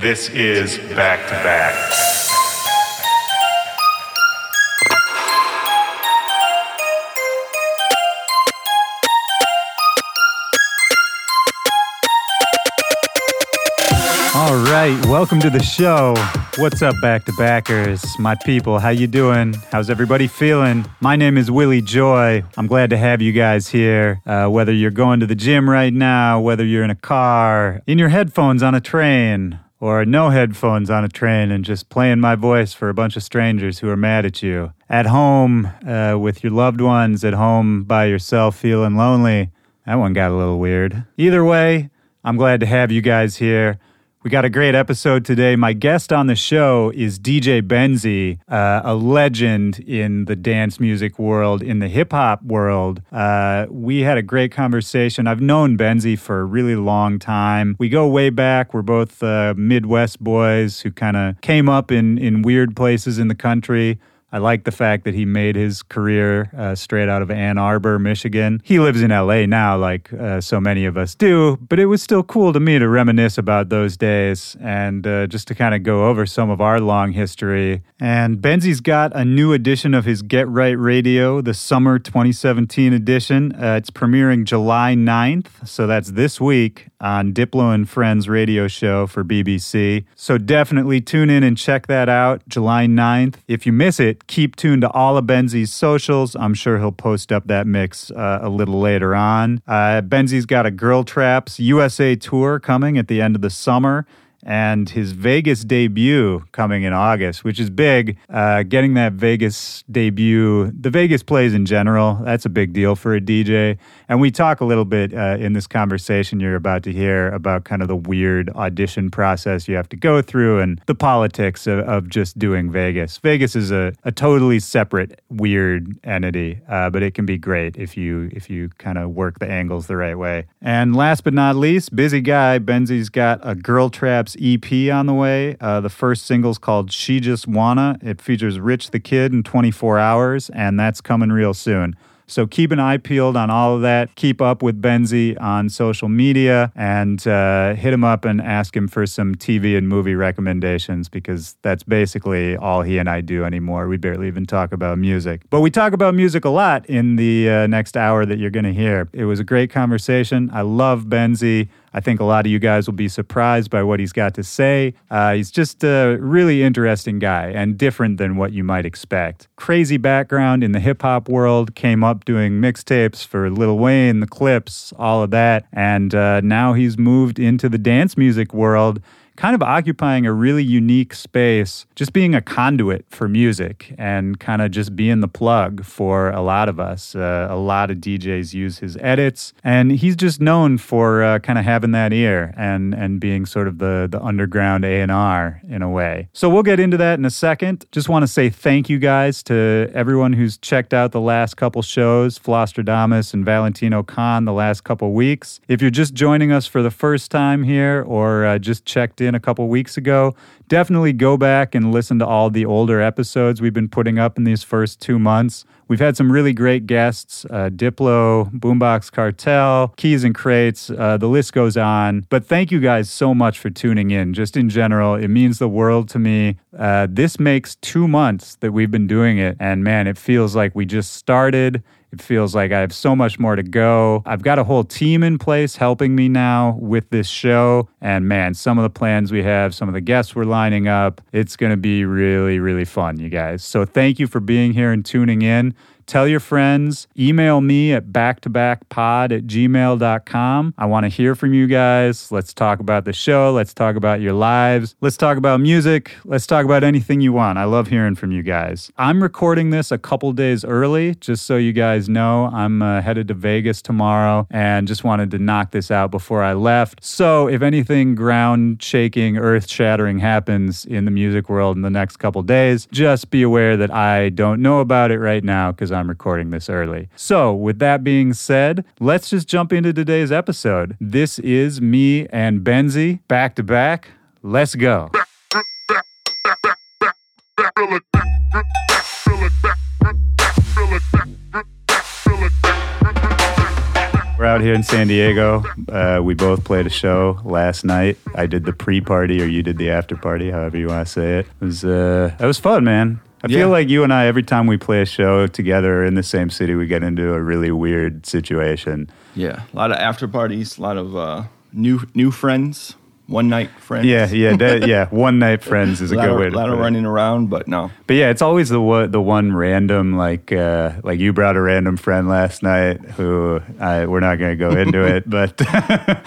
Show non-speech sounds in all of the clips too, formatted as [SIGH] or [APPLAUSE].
This is Back to Back. All right, welcome to the show. What's up, back to backers, my people? How you doing? How's everybody feeling? My name is Willy Joy. I'm glad to have you guys here. Uh, whether you're going to the gym right now, whether you're in a car, in your headphones on a train, or no headphones on a train and just playing my voice for a bunch of strangers who are mad at you. At home uh, with your loved ones, at home by yourself feeling lonely. That one got a little weird. Either way, I'm glad to have you guys here. We got a great episode today. My guest on the show is DJ Benzi, uh, a legend in the dance music world, in the hip hop world. Uh, we had a great conversation. I've known Benzi for a really long time. We go way back. We're both uh, Midwest boys who kind of came up in, in weird places in the country. I like the fact that he made his career uh, straight out of Ann Arbor, Michigan. He lives in LA now, like uh, so many of us do, but it was still cool to me to reminisce about those days and uh, just to kind of go over some of our long history. And Benzi's got a new edition of his Get Right Radio, the summer 2017 edition. Uh, it's premiering July 9th, so that's this week on Diplo and Friends radio show for BBC. So definitely tune in and check that out July 9th. If you miss it, keep tuned to all of Benzi's socials. I'm sure he'll post up that mix uh, a little later on. Uh, Benzi's got a Girl Traps USA tour coming at the end of the summer and his Vegas debut coming in August, which is big. Uh, getting that Vegas debut, the Vegas plays in general, that's a big deal for a DJ. And we talk a little bit uh, in this conversation you're about to hear about kind of the weird audition process you have to go through and the politics of, of just doing Vegas. Vegas is a, a totally separate, weird entity, uh, but it can be great if you if you kind of work the angles the right way. And last but not least, busy guy Benzi's got a Girl EP on the way. Uh, the first single's called She Just Wanna. It features Rich the Kid in 24 hours, and that's coming real soon. So keep an eye peeled on all of that. Keep up with Benzi on social media and uh, hit him up and ask him for some TV and movie recommendations because that's basically all he and I do anymore. We barely even talk about music. But we talk about music a lot in the uh, next hour that you're going to hear. It was a great conversation. I love Benzi. I think a lot of you guys will be surprised by what he's got to say. Uh, he's just a really interesting guy and different than what you might expect. Crazy background in the hip hop world, came up doing mixtapes for Lil Wayne, the Clipse, all of that. And uh, now he's moved into the dance music world kind of occupying a really unique space, just being a conduit for music and kind of just being the plug for a lot of us. Uh, a lot of DJs use his edits, and he's just known for uh, kind of having that ear and and being sort of the the underground A and R in a way. So we'll get into that in a second. Just want to say thank you guys to everyone who's checked out the last couple shows, Flosstradamus and Valentino Khan, the last couple weeks. If you're just joining us for the first time here or uh, just checked in a couple weeks ago, definitely go back and listen to all the older episodes we've been putting up in these first two months. We've had some really great guests uh, Diplo, Boombox Cartel, Keys N Krates, uh, the list goes on. But thank you guys so much for tuning in. Just in general, it means the world to me. Uh, this makes two months that we've been doing it. And man, it feels like we just started. It feels like I have so much more to go. I've got a whole team in place helping me now with this show. And man, some of the plans we have, some of the guests we're lining up, it's going to be really, really fun, you guys. So thank you for being here and tuning in. Tell your friends. Email me at backtobackpod at gmail.com. I want to hear from you guys. Let's talk about the show. Let's talk about your lives. Let's talk about music. Let's talk about anything you want. I love hearing from you guys. I'm recording this a couple days early, just so you guys know. I'm uh, headed to Vegas tomorrow and just wanted to knock this out before I left. So if anything ground shaking, earth shattering happens in the music world in the next couple days, just be aware that I don't know about it right now because I'm recording this early. So, with that being said, let's just jump into today's episode. This is me and Benzi back to back. Let's go. We're out here in San Diego. Uh, we both played a show last night. I did the pre-party, or you did the after-party, however you want to say it. It was uh, it was fun, man. I Yeah. feel like you and I, every time we play a show together in the same city, we get into a really weird situation. Yeah, a lot of after parties, a lot of uh, new new friends, one night friends. Yeah, yeah, that, [LAUGHS] yeah. One night friends is a, a good of, way to lot of it. running around, but no. But yeah, it's always the one, the one random like uh, like you brought a random friend last night who I, we're not going to go into [LAUGHS] it, but [LAUGHS] I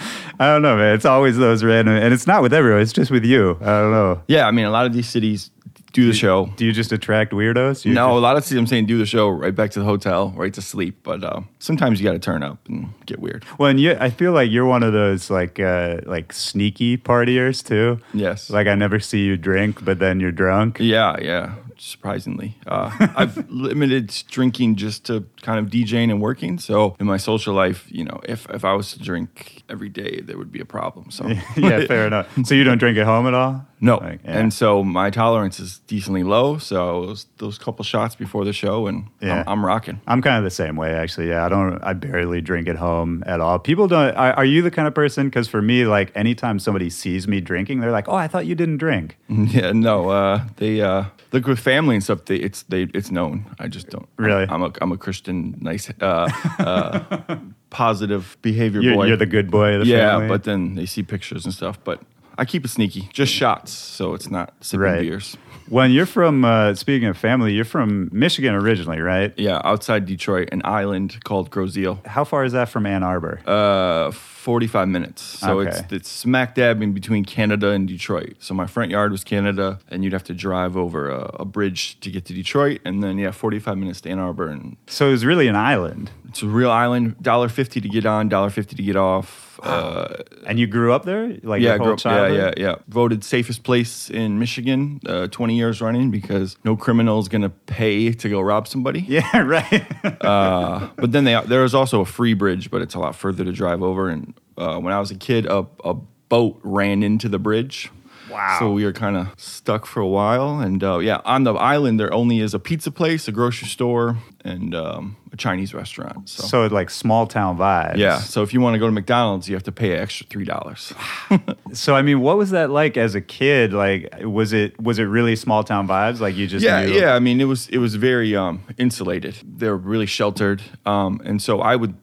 don't know, man. It's always those random, and it's not with everyone. It's just with you. I don't know. Yeah, I mean, a lot of these cities do the show. Do you just attract weirdos? You No, a lot of cities I'm saying do the show right back to the hotel, right to sleep. But uh, sometimes you got to turn up and get weird. well, and you, I feel like you're one of those like uh, like sneaky partiers too. Yes. Like I never see you drink, but then you're drunk. Yeah, yeah. Surprisingly, uh, [LAUGHS] I've limited drinking just to kind of DJing and working. So in my social life, you know, if if I was to drink every day, there would be a problem. So [LAUGHS] yeah, fair enough. So you don't drink at home at all? No, Like, yeah. and so my tolerance is decently low. So those, those couple shots before the show, and Yeah. I'm, I'm rocking. I'm kind of the same way, actually. Yeah, I don't. I barely drink at home at all. People don't. Are, are you the kind of person? Because for me, like anytime somebody sees me drinking, they're like, "Oh, I thought you didn't drink." [LAUGHS] Yeah, no, uh, they uh, look with family and stuff. They, it's they, it's known. I just don't. Really? I'm a I'm a Christian, nice, uh, uh, [LAUGHS] positive behavior You're, boy. you're the good boy of the yeah, family. but then they see pictures and stuff. But I keep it sneaky, just shots, so it's not sipping Right. beers. when you're from, uh, speaking of family, you're from Michigan originally, right? Yeah, outside Detroit, an island called Grosse Ile. How far is that from Ann Arbor? Uh, 45 minutes. So Okay. it's it's smack dab in between Canada and Detroit. So my front yard was Canada, and you'd have to drive over a, a bridge to get to Detroit, and then yeah, 45 minutes to Ann Arbor, and so it was really an island, it's a real island. Dollar fifty to get on, dollar fifty to get off. Uh, and you grew up there, like yeah, grew up- yeah, childhood? yeah, yeah. Voted safest place in Michigan, uh, 20 years running, because no criminal is gonna pay to go rob somebody. [LAUGHS] yeah, right. Uh, but then they, there is also a free bridge, but it's a lot further to drive over. And uh, when I was a kid, a, a boat ran into the bridge. Wow. So we were kind of stuck for a while. And uh, yeah, on the island, there only is a pizza place, a grocery store, and um, a Chinese restaurant. So, so like small town vibes. yeah. So if you want to go to McDonald's, you have to pay an extra $3. [LAUGHS] So I mean, what was that like as a kid? Like, was it was it really small town vibes? Like you just yeah knew- yeah i mean it was it was very um insulated they're really sheltered um and so i would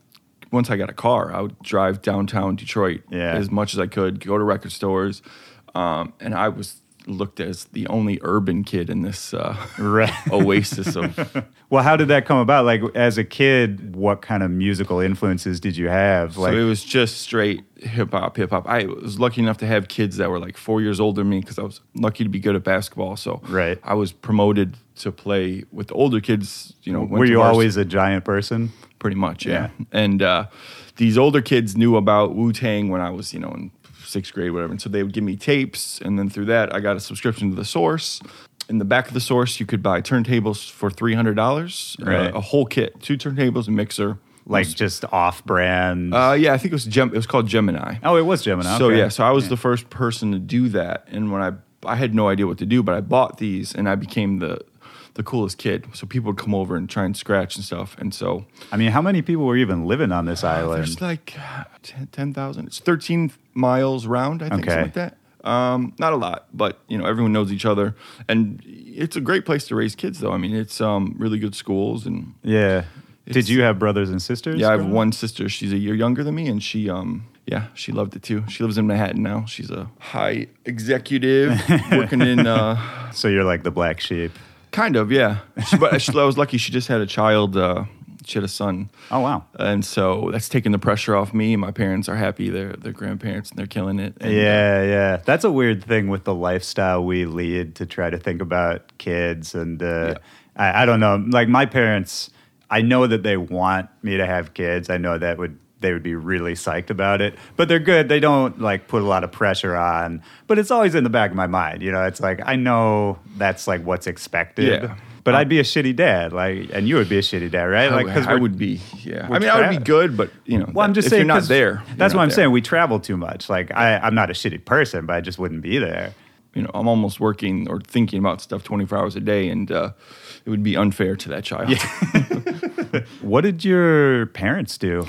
once i got a car i would drive downtown detroit Yeah. as much as i could go to record stores um and i was looked as the only urban kid in this uh Right. [LAUGHS] oasis of [LAUGHS] Well, how did that come about? Like as a kid, what kind of musical influences did you have? Like so it was just straight hip hop, hip hop. I was lucky enough to have kids that were like four years older than me because I was lucky to be good at basketball. So Right. I was promoted to play with the older kids. You know, were you varsity. always a giant person? pretty much yeah, and uh, these older kids knew about wu-tang when i was you know in sixth grade whatever and so they would give me tapes and then through that i got a subscription to the source in the back of the source you could buy turntables for $300 Right. uh, a whole kit two turntables a mixer Like just off-brand? uh, yeah i think it was Gem- it was called gemini oh, it was Gemini. so okay. yeah, so I was the first person to do that, and when I I had no idea what to do, but I bought these, and I became the the coolest kid. So people would come over and try and scratch and stuff, and so I mean, how many people were even living on this island? there's like uh, 10 10,000. it's 13 miles round, I think, Okay. something like that. Um, not a lot, but you know everyone knows each other, and it's a great place to raise kids. Though I mean, it's um, really good schools, and yeah. Did you have brothers and sisters? yeah, I have one sister. She's a year younger than me, and she um yeah she loved it too. She lives in Manhattan now. She's a high executive working in uh, [LAUGHS] So you're like the black sheep. Kind of yeah. She, but she, I was lucky. She just had a child. Uh, she had a son. Oh wow. And so that's taking the pressure off me. My parents are happy. They're they're grandparents and they're killing it. And, uh, Yeah, yeah. That's a weird thing with the lifestyle we lead to try to think about kids. And uh, Yeah. I, I don't know. Like my parents, I know that they want me to have kids. I know that would they would be really psyched about it. But they're good. They don't like put a lot of pressure on. But it's always in the back of my mind. You know, it's like I know that's like what's expected. Yeah. But I'd be a shitty dad, like, and you would be a shitty dad, right? Like, because I would be. Yeah. I mean, I would be good, but you know, well, I'm just if saying you're not there. you're That's not what I'm there. saying. We travel too much. Like I, I'm not a shitty person, but I just wouldn't be there. You know, I'm almost working or thinking about stuff 24 hours a day, and uh, it would be unfair to that child. [LAUGHS] What did your parents do?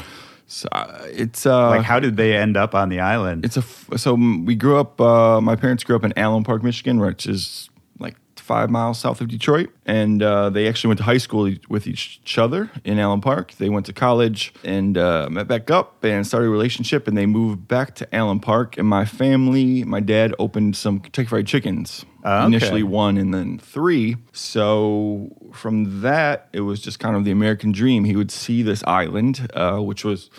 So uh, it's uh, like, how did they end up on the island? it's a f- so we grew up. Uh, my parents grew up in Allen Park, Michigan, which is like five miles south of Detroit, and uh, they actually went to high school with each other in Allen Park. They went to college and uh, met back up and started a relationship, and they moved back to Allen Park. And my family, my dad opened some Kentucky Fried Chickens. Initially one and then three. So from that, it was just kind of the American dream. He would see this island, uh, which was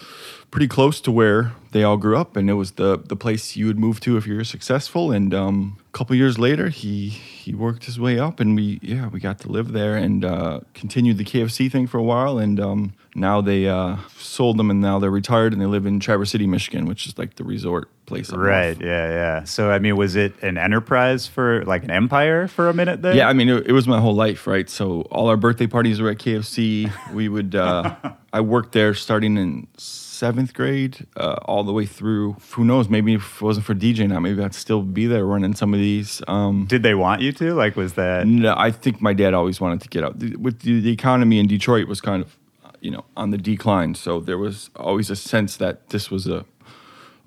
pretty close to where they all grew up, and it was the the place you would move to if you were successful. And um, a couple years later, he he worked his way up, and we yeah we got to live there and uh, continued the KFC thing for a while, and um, now they uh, sold them, and now they're retired, and they live in Traverse City, Michigan, which is like the resort place. right. north. Yeah. Yeah. So, I mean, was it an enterprise for like an empire for a minute there? Yeah, I mean, it, it was my whole life, right? So all our birthday parties were at KFC. [LAUGHS] We would, uh, I worked there starting in seventh grade, uh, all the way through. Who knows? Maybe if it wasn't for DJ now, maybe I'd still be there running some of these. Um, Did they want you to? Like, was that? no, I think my dad always wanted to get out. With the, the economy in Detroit was kind of, you know, on the decline. So there was always a sense that this was a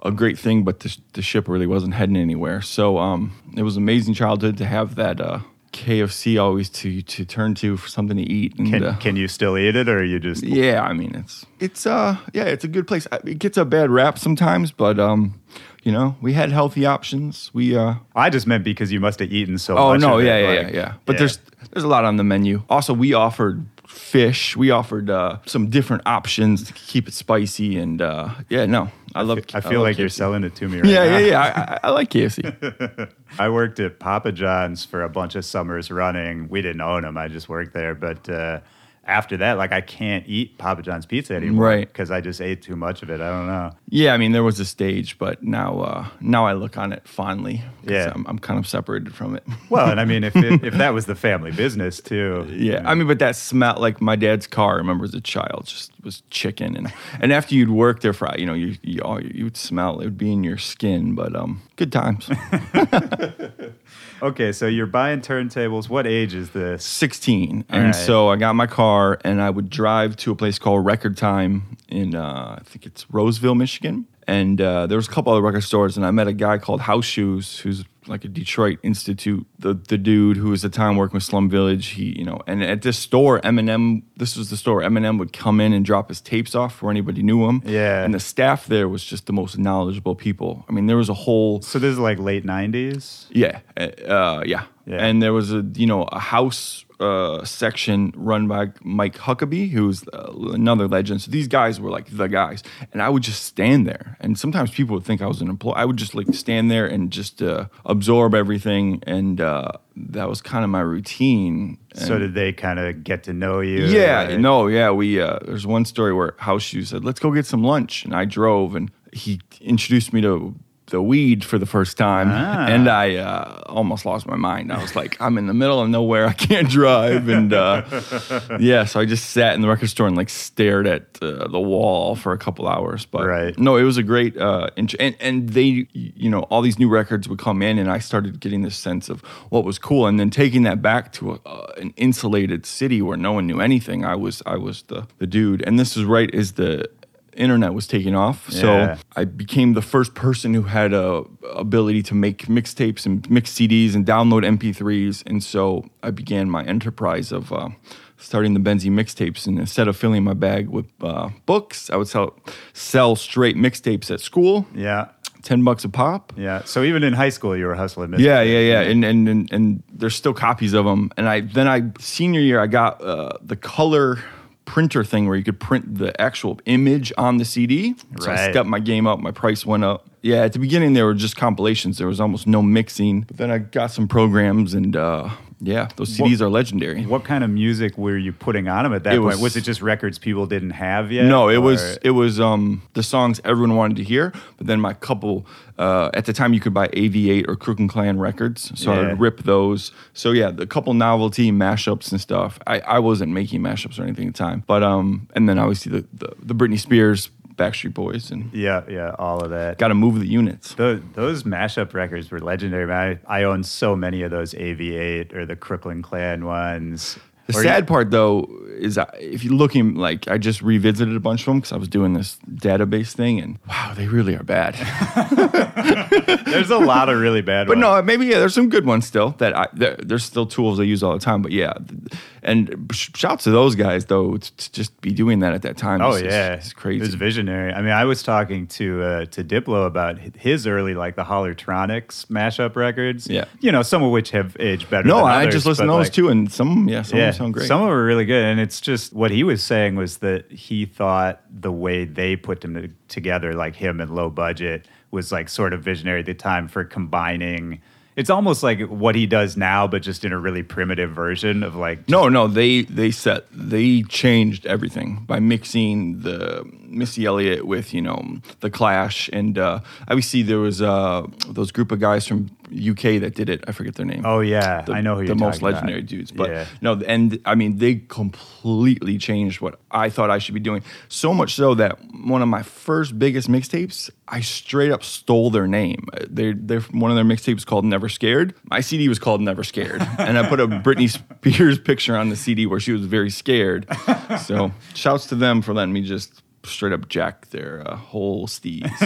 a great thing, but the, the ship really wasn't heading anywhere. So um, it was an amazing childhood to have that uh, KFC always to to turn to for something to eat. And, Can, uh, can you still eat it, or you just? yeah, I mean it's it's uh yeah it's a good place. It gets a bad rap sometimes, but um, you know we had healthy options. We uh I just meant because you must have eaten so Oh much. no, of it, yeah, yeah, like- yeah, yeah. But there's there's a lot on the menu. Also, we offered fish. We offered uh, some different options to keep it spicy, and uh, yeah, no, I love. I feel love like you're selling it to me right Yeah, now. yeah, yeah. I, I, I like KFC. [LAUGHS] I worked at Papa John's for a bunch of summers running. We didn't own them. I just worked there. But uh, after that, like I can't eat Papa John's pizza anymore, Right. Because I just ate too much of it. I don't know. yeah, I mean there was a stage, but now uh, now I look on it fondly. Yeah. I'm, I'm kind of separated from it. [LAUGHS] Well, and I mean, if it, if that was the family business too, Yeah, I mean, but that smell, like my dad's car. I remember as a child, just was chicken, and and after you'd work there for, you know, you you, all, you would smell it would be in your skin, but um, good times. [LAUGHS] Okay, so you're buying turntables. What age is this? 16 and right. so i got my car and i would drive to a place called record time in uh, i think it's roseville michigan and uh, there was a couple other record stores and i met a guy called house shoes who's like a detroit institute the, the dude who was at the time working with slum village he you know and at this store eminem this was the store eminem would come in and drop his tapes off for anybody knew him Yeah. and the staff there was just the most knowledgeable people i mean there was a whole So this is like late '90s. yeah, uh, uh, yeah, Yeah. And there was a you know a house uh, section run by Mike Huckaby, who's uh, another legend. So these guys were like the guys, and I would just stand there. And sometimes people would think I was an employee. I would just like stand there and just uh, absorb everything, and uh, that was kind of my routine. So did they kind of get to know you? yeah, Like- no, yeah. We uh, there's one story where House Shoes said, "Let's go get some lunch," and I drove, and he introduced me to the weed for the first time, Ah. and I uh, almost lost my mind. I was like, "I'm in the middle of nowhere. [LAUGHS] I can't drive," and uh, [LAUGHS] yeah, so I just sat in the record store and like stared at uh, the wall for a couple hours. But Right. no, it was a great uh, and and they you know all these new records would come in, and I started getting this sense of what was cool, and then taking that back to a, uh, an insulated city where no one knew anything. I was I was the the dude, and this is right is the internet was taking off. Yeah. So I became the first person who had a ability to make mixtapes and mix CDs and download MP3s, and so I began my enterprise of. Uh, Starting the Benzi mixtapes, and instead of filling my bag with uh, books, I would sell sell straight mixtapes at school, Yeah. ten bucks a pop. Yeah. So even in high school, you were hustling. Yeah, yeah, yeah, and and and, and there's still copies of them. And I then I senior year I got uh, the color printer thing where you could print the actual image on the CD. So I Right. stepped my game up. My price went up. Yeah, at the beginning there were just compilations. There was almost no mixing. But then I got some programs, and uh, yeah, those CDs are legendary. What kind of music were you putting on them at that It point? was- Was it just records people didn't have yet? No, it or- was it was um the songs everyone wanted to hear, but then my couple uh, at the time you could buy AV8 or Crooklyn Clan records, so I'd rip those. So yeah, the couple novelty mashups and stuff. I, I wasn't making mashups or anything at the time, but um and then obviously the the, the Britney Spears, Backstreet Boys, and Yeah, yeah, all of that. got to move the units. Those, those mashup records were legendary. Man. I, I own so many of those AV8 or the Crooklyn Clan ones. The Or sad part though is if you're looking like I just revisited a bunch of them because I was doing this database thing and wow, they really are bad. [LAUGHS] [LAUGHS] There's a lot of really bad But ones. no, maybe yeah, there's some good ones still that I there, there's still tools I use all the time. But yeah, th- and sh- shouts to those guys though to, to just be doing that at that time. Oh is- yeah, it's crazy. It was visionary. I mean, I was talking to uh, to Diplo about his early like the Hollertronix mashup records. Yeah. you know, some of which have aged better. no, I others, just listened to those like, too, and some yeah, some of them sound great. Some of them are really good, and it's just what he was saying was that he thought the way they put them together, like him and low budget, was like sort of visionary at the time for combining. It's almost like what he does now, but just in a really primitive version of like No, no, they they set they changed everything by mixing the Missy Elliott with you know the Clash, and uh, obviously there was uh, those group of guys from UK that did it. I forget their name. Oh yeah, the, I know who the you're most talking about. legendary dudes. But Yeah. no, and I mean they completely changed what I thought I should be doing. So much so that one of my first biggest mixtapes, I straight up stole their name. They're, they're one of their mixtapes called Never Scared. My CD was called Never Scared, [LAUGHS] and I put a Britney Spears picture on the CD where she was very scared. So shouts to them for letting me just straight up jack their uh, whole steeds. [LAUGHS]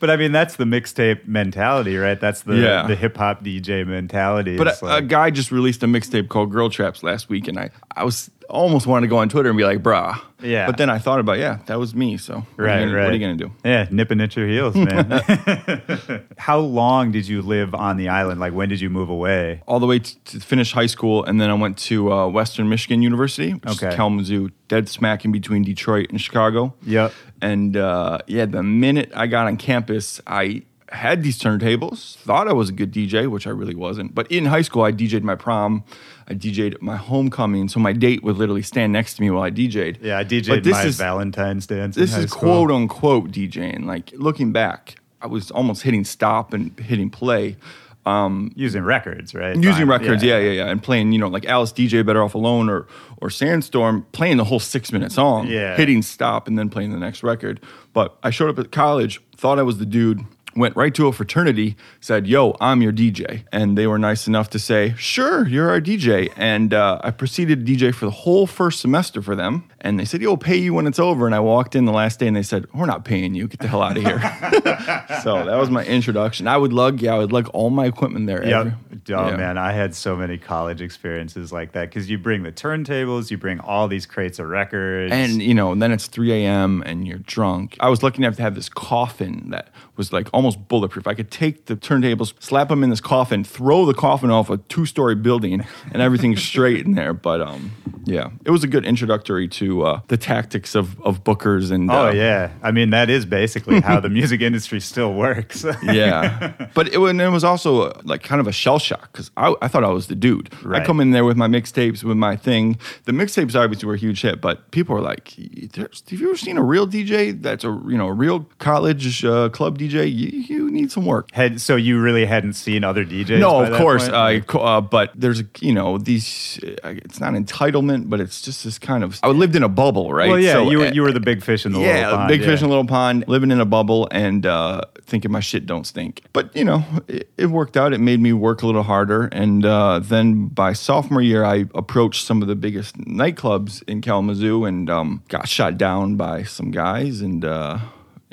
But I mean, that's the mixtape mentality, right? That's the Yeah. the hip hop DJ mentality. But a, a guy just released a mixtape called Girl Traps last week, and I, I was almost wanted to go on Twitter and be like, "Brah." Yeah. But then I thought about, yeah, that was me. So what are right, you gonna, right. What are you gonna do? Yeah, nipping at your heels, man. [LAUGHS] [LAUGHS] How long did you live on the island? Like, when did you move away? All the way to, to finish high school, and then I went to uh, Western Michigan University, which Okay. is Kalamazoo, dead smack in between Detroit and Chicago. Yep. And uh, yeah, the minute I got on campus, I had these turntables, thought I was a good DJ, which I really wasn't. But in high school, I DJ'd my prom, I DJ'd my homecoming, so my date would literally stand next to me while I DJ'd. Yeah, I But DJ'd this my is- Valentine's dance. This in high is quote unquote DJing. Like looking back, I was almost hitting stop and hitting play. Um, using records, right? using Fine. records, yeah. yeah, yeah, and playing, you know, like Alice Deejay Better Off Alone or or Sandstorm, playing the whole six minute song, Yeah. hitting stop and then playing the next record. But I showed up at college, thought I was the dude, went right to a fraternity, said, "Yo, I'm your DJ," and they were nice enough to say, "Sure, you're our DJ." And uh, I proceeded to DJ for the whole first semester for them, and they said, "Yo, we'll pay you when it's over." And I walked in the last day, and they said, "We're not paying you. Get the hell out of here." [LAUGHS] so that was my introduction. I would lug, yeah, I would lug all my equipment there. Yep. every- Oh yeah. man, I had so many college experiences like that because you bring the turntables, you bring all these crates of records, And you know, then it's 3 a.m. and you're drunk. I was lucky enough to have this coffin that was like almost bulletproof. I could take the turntables, slap them in this coffin, throw the coffin off a two-story building, and everything's [LAUGHS] straight in there. But um, yeah, it was a good introductory to uh, the tactics of of bookers and oh uh, yeah, I mean that is basically how the [LAUGHS] music industry still works. [LAUGHS] yeah. But it, and it was also uh, like kind of a shell shock because I, I thought I was the dude. Right. I come in there with my mixtapes, with my thing. The mixtapes obviously were a huge hit, but people were like, "Have you ever seen a real DJ that's a you know a real college uh, club DJ? You, you need some work." Had so you really hadn't seen other DJs? No, of course, uh, uh, but there's you know these. Uh, it's not entitlement, but it's just this kind of. I lived in a bubble, right? well, yeah, So, you were uh, you were the big fish in the yeah, little pond. big yeah. fish in a little pond, living in a bubble, and uh, thinking my shit don't stink. But you know, it, it worked out. It made me work a little harder, and uh, then by sophomore year, I approached some of the biggest nightclubs in Kalamazoo, and um, got shot down by some guys, and uh,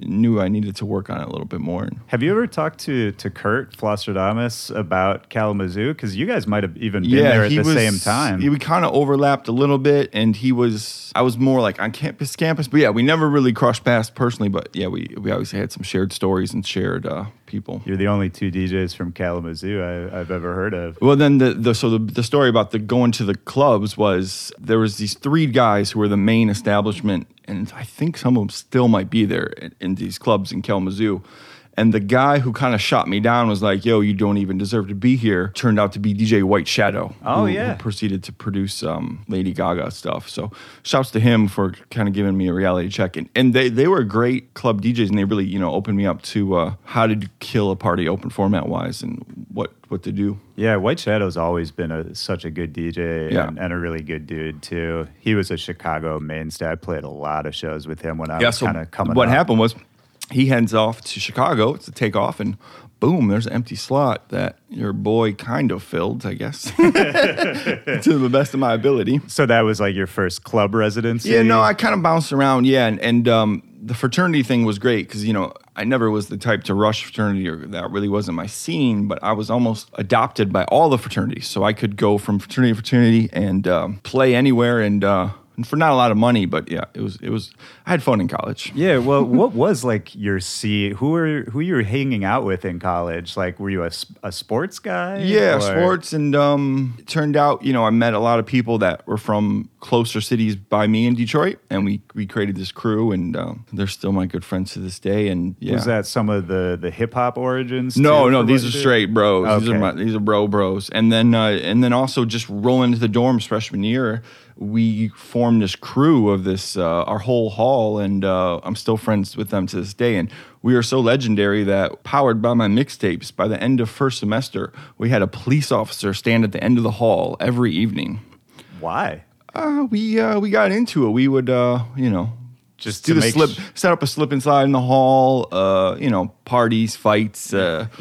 knew I needed to work on it a little bit more. Have you ever talked to to Kurt Flosstradamus about Kalamazoo? Because you guys might have even been there at the same time. We kind of overlapped a little bit, and he was. I was more like on campus, campus. But yeah, we never really crossed paths personally. But yeah, we we obviously had some shared stories and shared uh, people. You're the only two DJs from Kalamazoo I, I've ever heard of. Well, then the, the so the, the story about the going to the clubs was there was these three guys who were the main establishment, and I think some of them still might be there in, in these clubs in Kalamazoo. And the guy who kind of shot me down was like, "Yo, you don't even deserve to be here." Turned out to be DJ White Shadow. Oh, who- yeah. who proceeded to produce um, Lady Gaga stuff. So shouts to him for kind of giving me a reality check. And, and they, they were great club DJs and they really, you know, opened me up to uh, how to kill a party open format wise and what, what to do. Yeah, White Shadow's always been a, such a good DJ Yeah. and, and a really good dude too. He was a Chicago mainstay. I played a lot of shows with him when I yeah, was so kind of coming what up. happened was he heads off to Chicago to take off and boom, there's an empty slot that your boy kind of filled, I guess, [LAUGHS] to the best of my ability. So that was like your first club residency. Yeah, no, I kind of bounced around. Yeah, and, and um, the fraternity thing was great because you know I never was the type to rush fraternity, or that really wasn't my scene. But I was almost adopted by all the fraternities, so I could go from fraternity to fraternity and um, play anywhere and. Uh, and for not a lot of money, but yeah, it was it was. I had fun in college. Yeah, well, what was like your scene? Who were who you were hanging out with in college? Like, were you a, a sports guy? Yeah, or- sports, and um, it turned out, you know, I met a lot of people that were from closer cities by me in Detroit, and we we created this crew, and um, they're still my good friends to this day. And yeah, Was that some of the the hip hop origins? no, no, these are did? straight bros. These are my, these are bro bros. And then uh, and then also just rolling into the dorms freshman year, we formed this crew of this uh, our whole hall, and uh, I'm still friends with them to this day. And we are so legendary that powered by my mixtapes, by the end of first semester, we had a police officer stand at the end of the hall every evening. Why? Uh, we uh, we got into it. We would uh, you know Just do the slip, sh- set up a slip and slide in the hall. Uh, you know, parties, fights, uh, [LAUGHS]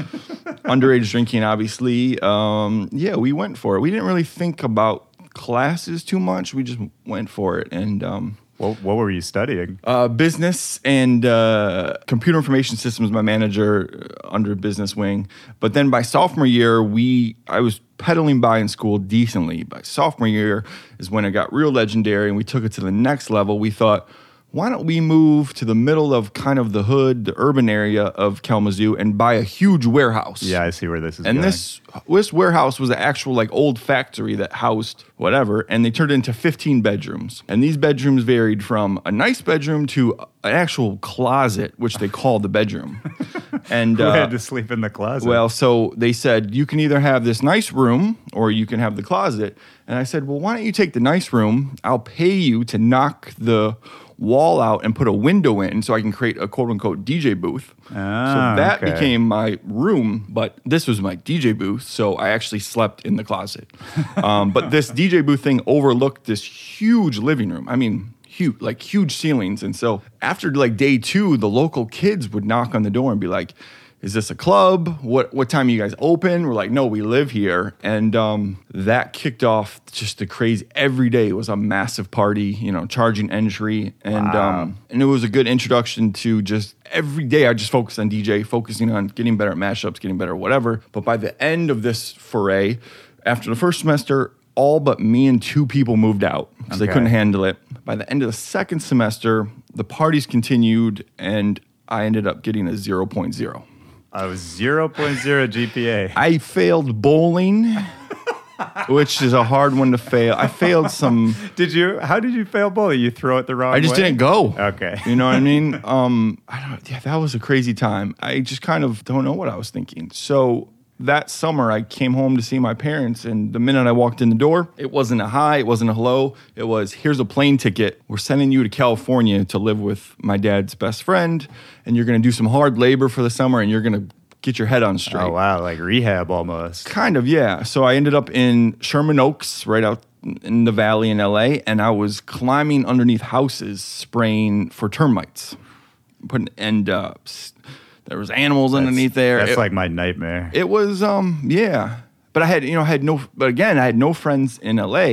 underage drinking. Obviously, um, yeah, we went for it. We didn't really think about classes too much. We just went for it, and um, What, what were you studying? uh, business and uh, computer information systems. My manager uh, under business wing, but then by sophomore year, we I was pedaling by in school decently. By sophomore year is when it got real legendary, and we took it to the next level. We thought. Why don't we move to the middle of kind of the hood, the urban area of Kalamazoo, and buy a huge warehouse? Yeah, I see where this is And going. this this warehouse was an actual like old factory that housed whatever, and they turned it into 15 bedrooms. And these bedrooms varied from a nice bedroom to an actual closet, which they called the bedroom. [LAUGHS] And uh, had to sleep in the closet? well, so they said you can either have this nice room or you can have the closet. And I said, well, why don't you take the nice room? I'll pay you to knock the wall out and put a window in so I can create a quote unquote DJ booth. Ah, so that okay. became my room, but this was my DJ booth. So I actually slept in the closet. [LAUGHS] um, but this DJ booth thing overlooked this huge living room. I mean, huge, like huge ceilings. And so after like day two, the local kids would knock on the door and be like, is this a club? What what time you guys open? We're like, no, we live here, and um, that kicked off just the crazy. Every day It was a massive party, you know, charging entry, and Wow. um, and it was a good introduction to just every day. I just focused on DJ, focusing on getting better at mashups, getting better at whatever. But by the end of this foray, after the first semester, all but me and two people moved out because they couldn't handle it. By the end of the second semester, the parties continued, and I ended up getting a 0.0. I was 0.0 GPA. I failed bowling, which is a hard one to fail. I failed some. Did you? How did you fail bowling? You throw it the wrong way. I just didn't go. Okay. You know what I mean? Um, I don't. Yeah, that was a crazy time. I just kind of don't know what I was thinking. So that summer, I came home to see my parents, and the minute I walked in the door, it wasn't a hi, it wasn't a hello. It was, "Here's a plane ticket. We're sending you to California to live with my dad's best friend, and you're going to do some hard labor for the summer, and you're going to get your head on straight." Oh wow, like rehab almost. Kind of, yeah. So I ended up in Sherman Oaks, right out in the valley in LA, and I was climbing underneath houses, spraying for termites. Putting and uh, there was animals underneath there. That's It- like my nightmare. it was um yeah but i had you know i had no but again i had no friends in la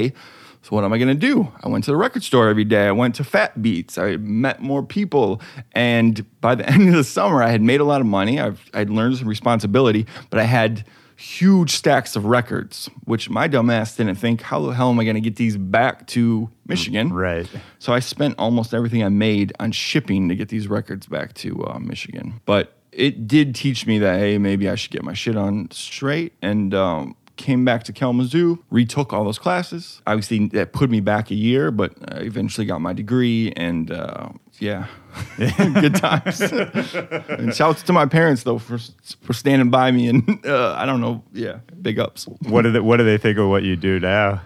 so what am i going to do i went to the record store every day i went to fat beats i met more people and by the [LAUGHS] end of the summer i had made a lot of money I've, i'd learned some responsibility but i had huge stacks of records which my dumbass didn't think how the hell am i going to get these back to michigan right. so I spent almost everything I made on shipping to get these records back to uh, Michigan. But it did teach me that hey, maybe I should get my shit on straight. And um, came back to Kalamazoo, retook all those classes. Obviously, that put me back a year, but I eventually got my degree. And uh, yeah, [LAUGHS] good times. and shouts to my parents though for for standing by me. And uh, I don't know, yeah, big ups. What do they What do they think of what you do now?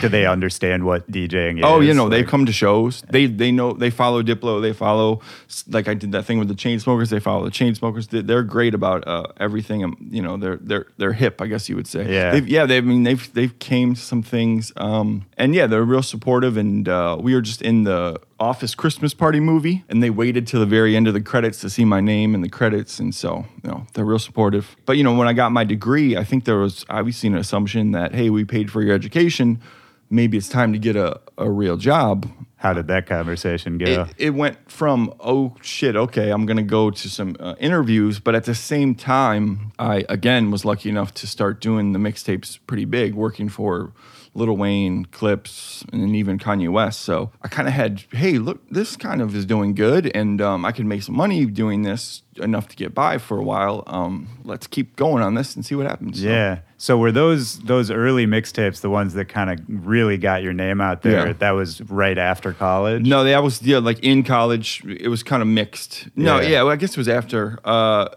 Do they understand what DJing is? Oh, you know, they Like- come to shows. They they know they follow Diplo. They follow like I did that thing with the Chainsmokers. They follow the Chainsmokers. They- They're great about uh, everything. Um, you know, they're they're they're hip. I guess you would say. Yeah. They've, yeah. They I mean they've they've came to some things. Um, and yeah, they're real supportive. And uh, we were just in the Office Christmas Party movie, and and they waited till the very end of the credits to see my name in the credits, and so you know they're real supportive. But you know, when I got my degree, I think there was obviously an assumption that hey, we paid for your education, maybe it's time to get a, a real job. How did that conversation go? It, it went from oh shit, okay, I'm gonna go to some uh, interviews, but at the same time, I again was lucky enough to start doing the mixtapes pretty big, working for Lil Wayne, Clipse, and even Kanye West. So I kind of had, hey, look, this kind of is doing good, and um, I can make some money doing this enough to get by for a while. Um, let's keep going on this and see what happens. So- yeah. So were those those early mixtapes the ones that kind of really got your name out there? Yeah. That was right after college. No, that was yeah, like in college. It was kind of mixed. No, Yeah. yeah, well, I guess it was after. Uh,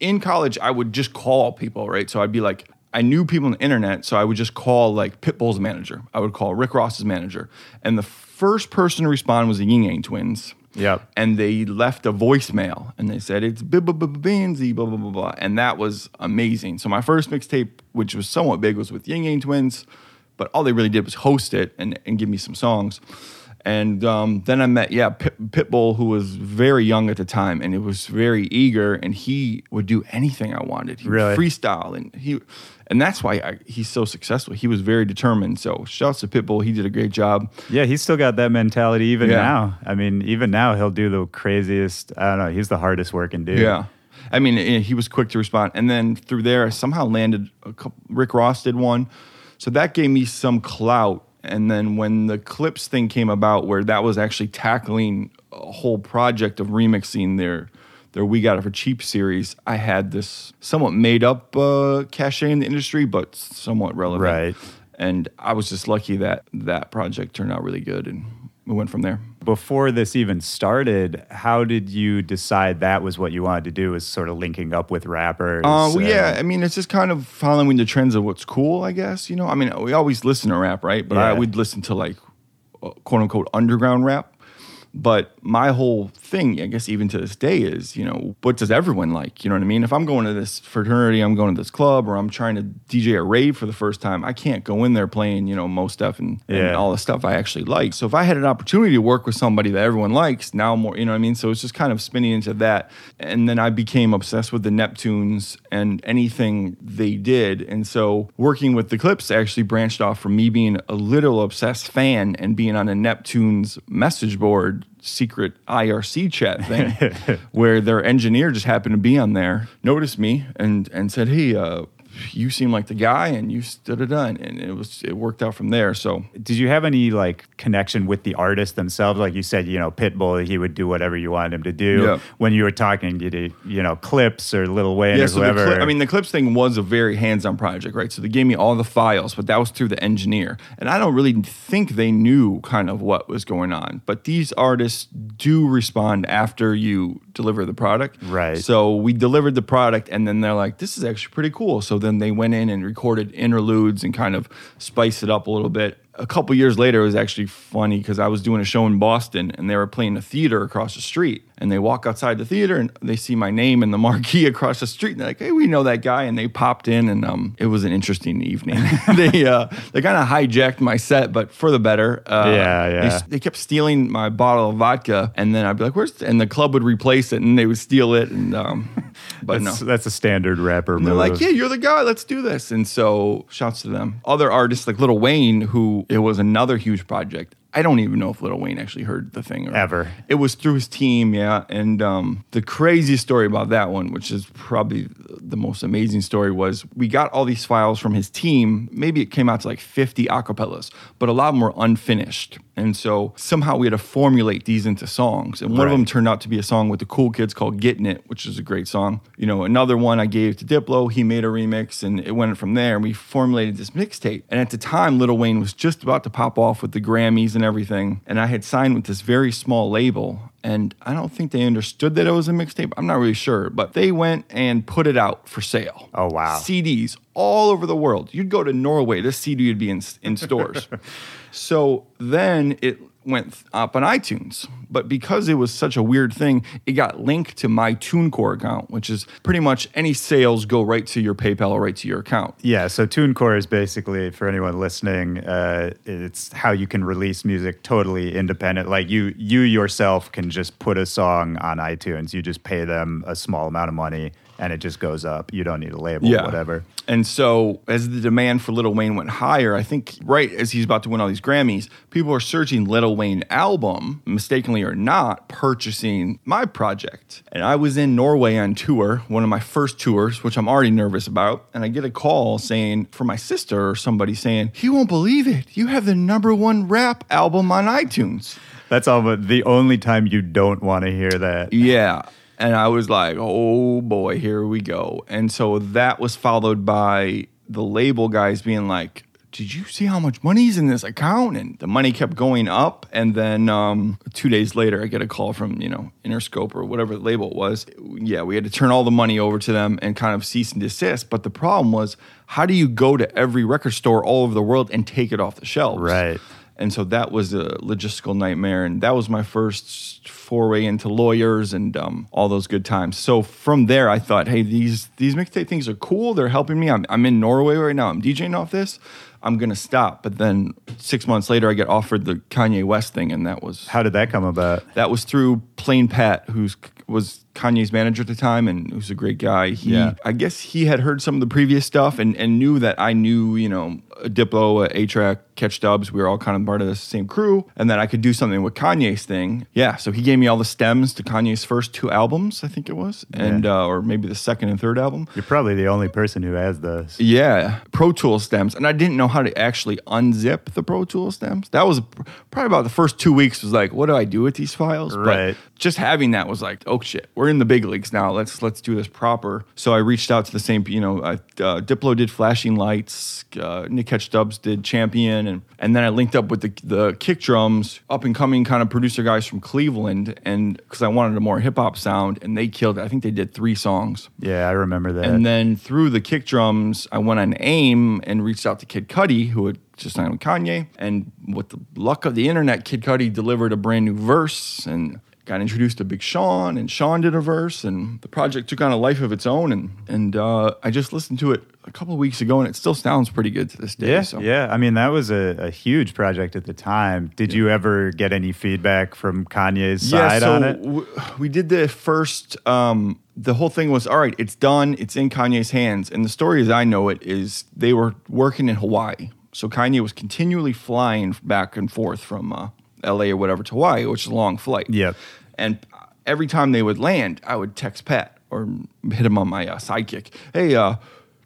in college, I would just call people, right? So I'd be like, I knew people on the internet, so I would just call like Pitbull's manager. I would call Rick Ross's manager, and the first person to respond was the Ying Yang Twins. Yep. And they left a voicemail, and they said it's blah blah blah blah blah blah blah blah, and that was amazing. So my first mixtape, which was somewhat big, was with Ying Yang Twins, but all they really did was host it and, and give me some songs. And um, then I met, yeah, Pit, Pitbull, who was very young at the time, and it was very eager, and he would do anything I wanted. He Really? freestyle, and he, and that's why I, he's so successful. He was very determined. So shouts to Pitbull, he did a great job. Yeah, he's still got that mentality even Yeah. now. I mean, even now he'll do the craziest. I don't know. He's the hardest working dude. Yeah. I mean, eh, he was quick to respond. And then through there, I somehow landed a couple, Rick Ross did one. So that gave me some clout. And then when the Clipse thing came about, where that was actually tackling a whole project of remixing their their We Got It for Cheap series, I had this somewhat made up uh, cachet in the industry, but somewhat relevant. Right. And I was just lucky that that project turned out really good, and we went from there. Before this even started, how did you decide that was what you wanted to do? Was sort of linking up with rappers? Uh, well, yeah, I mean, it's just kind of following the trends of what's cool, I guess. You know, I mean, we always listen to rap, right? But I Yeah. would listen to like uh, quote unquote underground rap. But my whole thing, I guess, even to this day, is you know, what does everyone like? You know what I mean? If I'm going to this fraternity, I'm going to this club, or I'm trying to DJ a rave for the first time, I can't go in there playing, you know, most stuff and, and Yeah. all the stuff I actually like. So if I had an opportunity to work with somebody that everyone likes, now more, you know what I mean? So it's just kind of spinning into that. And then I became obsessed with the Neptunes and anything they did. And so working with the Clipse actually branched off from me being a little obsessed fan and being on a Neptunes message board secret IRC chat thing [LAUGHS] where their engineer just happened to be on there, noticed me and and said, "Hey, uh, you seem like the guy, and you stood it done." And it was it worked out from there. So Did you have any like connection with the artists themselves? Like you said, you know, Pitbull, he would do whatever you wanted him to do. Yeah. When you were talking, you did, you know, Clipse or Lil Wayne yeah, or so whoever. Cli- I mean, the Clipse thing was a very hands-on project, right? So they gave me all the files, but that was through the engineer, and I don't really think they knew kind of what was going on. But these artists do respond after you deliver the product, Right. So we delivered the product, and then they're like, "This is actually pretty cool." So then they went in and recorded interludes and kind of spiced it up a little bit. A couple years later, it was actually funny because I was doing a show in Boston, and they were playing a theater across the street. And they walk outside the theater, and they see my name in the marquee [LAUGHS] across the street. And they're like, "Hey, we know that guy." And they popped in, and um, it was an interesting evening. [LAUGHS] they uh, they kind of hijacked my set, but for the better. Uh, Yeah, they yeah. they kept stealing my bottle of vodka, and then I'd be like, "Where's?" And the club would replace it, and they would steal it, and um, [LAUGHS] but no. that's, that's a standard rapper And they're like, "Yeah, you're the guy. Let's do this." And so, shouts to them. Other artists like Lil Wayne, who it was another huge project. I don't even know if Lil Wayne actually heard the thing or Ever. It was through his team, yeah. And um, the crazy story about that one, which is probably the most amazing story, was we got all these files from his team. Maybe it came out to like 50 acapellas, but a lot of them were unfinished. And so somehow we had to formulate these into songs. And one of them turned out to be a song with the cool kids called Getting It, which is a great song. You know, another one I gave to Diplo, he made a remix and it went from there. And we formulated this mixtape. And at the time, Lil Wayne was just about to pop off with the Grammys and everything. And I had signed with this very small label. And I don't think they understood that it was a mixtape. I'm not really sure. But they went and put it out for sale. Oh, wow. CDs all over the world. You'd go to Norway, this CD would be in, in stores. [LAUGHS] so then it went up on iTunes. But because it was such a weird thing, it got linked to my TuneCore account, which is pretty much any sales go right to your PayPal or right to your account. Yeah, so TuneCore is basically for anyone listening, uh, it's how you can release music totally independent. Like you, you yourself can just put a song on iTunes. You just pay them a small amount of money, and it just goes up. You don't need a label, whatever. And so, as the demand for Lil Wayne went higher, I think right as he's about to win all these Grammys, people are searching Lil Wayne album, mistakenly or not, purchasing my project. And I was in Norway on tour, one of my first tours, which I'm already nervous about. And I get a call saying, for my sister or somebody saying, "He won't believe it. You have the number one rap album on iTunes." That's all. But the only time you don't want to hear that. Yeah. And I was like, oh boy, here we go. And so that was followed by the label guys being like, did you see how much money's in this account? And the money kept going up. And then um, two days later, I get a call from, you know, Interscope or whatever the label it was. Yeah, we had to turn all the money over to them and kind of cease and desist. But the problem was, how do you go to every record store all over the world and take it off the shelves? Right. And so that was a logistical nightmare. And that was my first foray into lawyers and um, all those good times. So from there, I thought, hey, these these mixtape things are cool. They're helping me. I'm, I'm in Norway right now. I'm DJing off this. I'm gonna stop. But then six months later, I get offered the Kanye West thing, and that was How did that come about? that was through Plain Pat, who's was Kanye's manager at the time, and who's a great guy. He, Yeah. I guess he had heard some of the previous stuff and, and knew that I knew, you know, Diplo, A-Trak, Catch Dubs. We were all kind of part of the same crew, and that I could do something with Kanye's thing. Yeah, so he gave me all the stems to Kanye's first two albums, I think it was, and uh, or maybe the second and third album. You're probably the only person who has those. Yeah, Pro Tool stems, and I didn't know how to actually unzip the Pro Tool stems. That was probably about the first two weeks. Was like, what do I do with these files? Right. But just having that was like, oh shit, we're in the big leagues now. Let's let's do this proper. So I reached out to the same, you know, I, uh, Diplo did Flashing Lights, uh, Nick Catchdubs did Champion, and and then I linked up with the the Kickdrums, up and coming kind of producer guys from Cleveland, and because I wanted a more hip hop sound, and they killed it. I think they did three songs. Yeah, I remember that. And then through the Kickdrums, I went on AIM and reached out to Kid Cudi, who had just signed with Kanye. And with the luck of the internet, Kid Cudi delivered a brand new verse and got introduced to Big Sean, and Sean did a verse, and the project took on a life of its own. And and uh, I just listened to it a couple of weeks ago, and it still sounds pretty good to this day. yeah, so. yeah. I mean, that was a, a huge project at the time. Did you ever get any feedback from Kanye's side so on it? w- we did the first. Um, the whole thing was all right. It's done. It's in Kanye's hands. And the story, as I know it, is they were working in Hawaii. So Kanye was continually flying back and forth from uh, L.A. or whatever to Hawaii, which is a long flight. Yeah. And every time they would land, I would text Pat or hit him on my uh, sidekick. Hey, uh,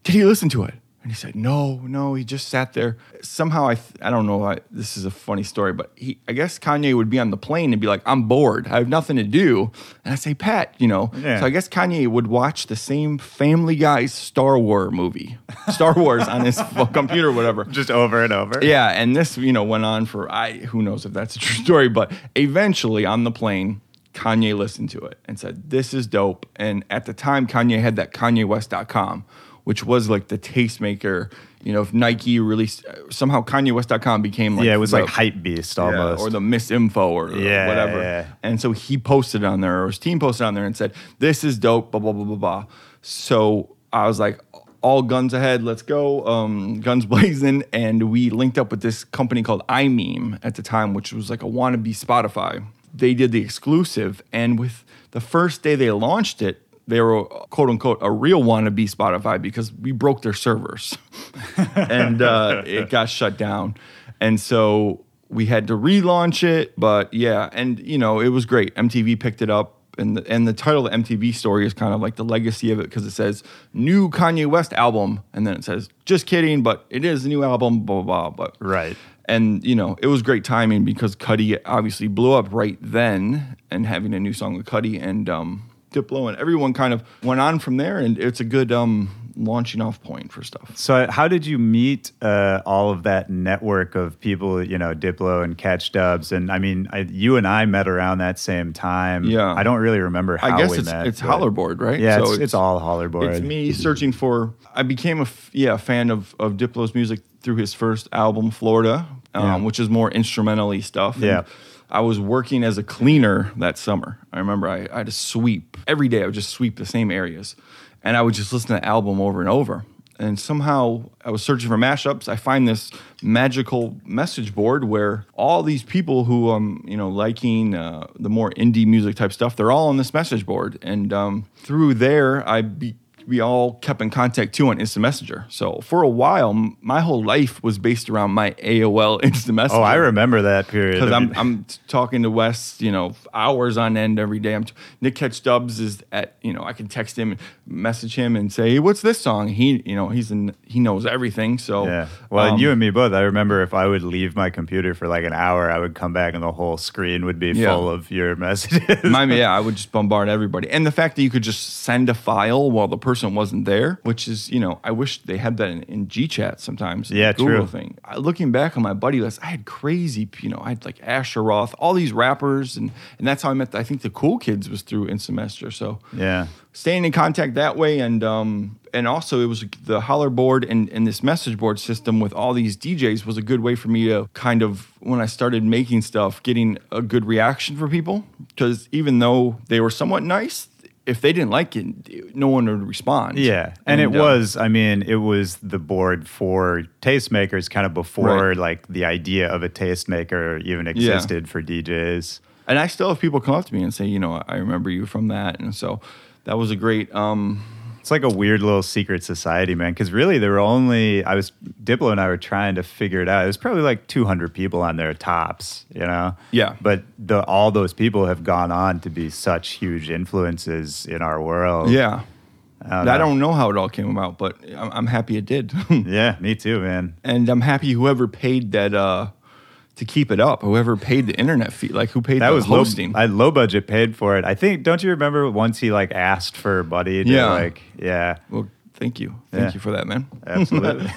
did he listen to it? And he said, no, no, he just sat there. Somehow, I, th- I don't know, I, this is a funny story, but he, I guess Kanye would be on the plane and be like, I'm bored. I have nothing to do. And I say, Pat, you know. Yeah. So I guess Kanye would watch the same Family Guy's Star Wars movie, Star Wars on his [LAUGHS] computer or whatever. Just over and over. Yeah, and this you know went on for I who knows if that's a true [LAUGHS] story, but eventually on the plane, Kanye listened to it and said, "This is dope." And at the time, Kanye had that KanyeWest.com, which was like the tastemaker. You know, if Nike released somehow KanyeWest.com became like yeah, it was the- like Hypebeast yeah, almost. or the Miss Info or Yeah, whatever. yeah. And so he posted on there, or his team posted on there and said, This is dope, blah, blah, blah, blah, blah. So I was like, all guns ahead, let's go, um, guns [LAUGHS] blazing. And we linked up with this company called imeem at the time, which was like a wannabe Spotify. They did the exclusive, and with the first day they launched it, they were quote unquote a real wannabe Spotify because we broke their servers [LAUGHS] and uh, it got shut down. And so we had to relaunch it. But yeah, and you know, it was great. MTV picked it up. And the, and the title of the MTV story is kind of like the legacy of it because it says new Kanye West album. And then it says, just kidding, but it is a new album, blah, blah, blah. But Right. and you know, it was great timing because Cudi obviously blew up right then, and having a new song with Cudi and um, Diplo and everyone kind of went on from there, and it's a good um, launching off point for stuff. So, how did you meet uh, all of that network of people? You know, Diplo and Catchdubs, and I mean, I, you and I met around that same time. Yeah. I don't really remember how I guess we it's met. it's Hollerboard, right? Yeah, So it's, it's all Hollerboard. It's me searching for. I became a f- yeah a fan of of Diplo's music through his first album, Florida, um, Yeah. which is more instrumentally stuff. And Yeah. I was working as a cleaner that summer. I remember I, I had to sweep every day. I would just sweep the same areas, and I would just listen to the album over and over. And somehow I was searching for mashups. I find this magical message board where all these people who um you know liking uh, the more indie music type stuff, they're all on this message board. And um, through there, I be we all kept in contact too on Instant Messenger. So for a while, m- my whole life was based around my AOL [LAUGHS] Instant Messenger. oh, I remember that period. Because I'm, [LAUGHS] I'm talking to Wes, you know, hours on end every day. I'm t- Nick Catchdubs is at, you know, I can text him, message him, and say, hey, "What's this song?" He, you know, he's in, he knows everything. So Yeah. Well, um, you and me both. I remember if I would leave my computer for like an hour, I would come back and the whole screen would be Yeah. full of your [LAUGHS] messages. My, yeah, I would just bombard everybody. And the fact that you could just send a file while the person wasn't there, which is, you know, I wish they had that in, in GChat sometimes. Yeah, Google true. thing. I, looking back on my buddy list, I had crazy, you know, I had like Asher Roth, all these rappers. And, and that's how I met, I think, the cool kids was through in semester. So yeah. staying in contact that way and um and also it was the Hollerboard and, and this message board system with all these DJs was a good way for me to kind of when I started making stuff getting a good reaction for people because even though they were somewhat nice if they didn't like it no one would respond Yeah, and, it uh, was. I mean, it was the board for tastemakers, kind of before Right. like the idea of a tastemaker even existed for DJs. and I still have people come up to me and say you know I remember you from that and so that was a great um It's like a weird little secret society, man. Because really, there were only I was Diplo and I were trying to figure it out. It was probably like 200 people on their tops, you know. Yeah. But the all those people have gone on to be such huge influences in our world. yeah I don't I know. don't know how it all came about but I'm, I'm happy it did [LAUGHS] Yeah, me too, man. and I'm happy whoever paid that uh to keep it up, whoever paid the internet fee, like who paid That the was hosting. Low, I low budget paid for it. I think. Don't you remember once he like asked for Buddy? To, Yeah. Like, yeah. well, thank you, thank Yeah. you for that, man. [LAUGHS] Absolutely.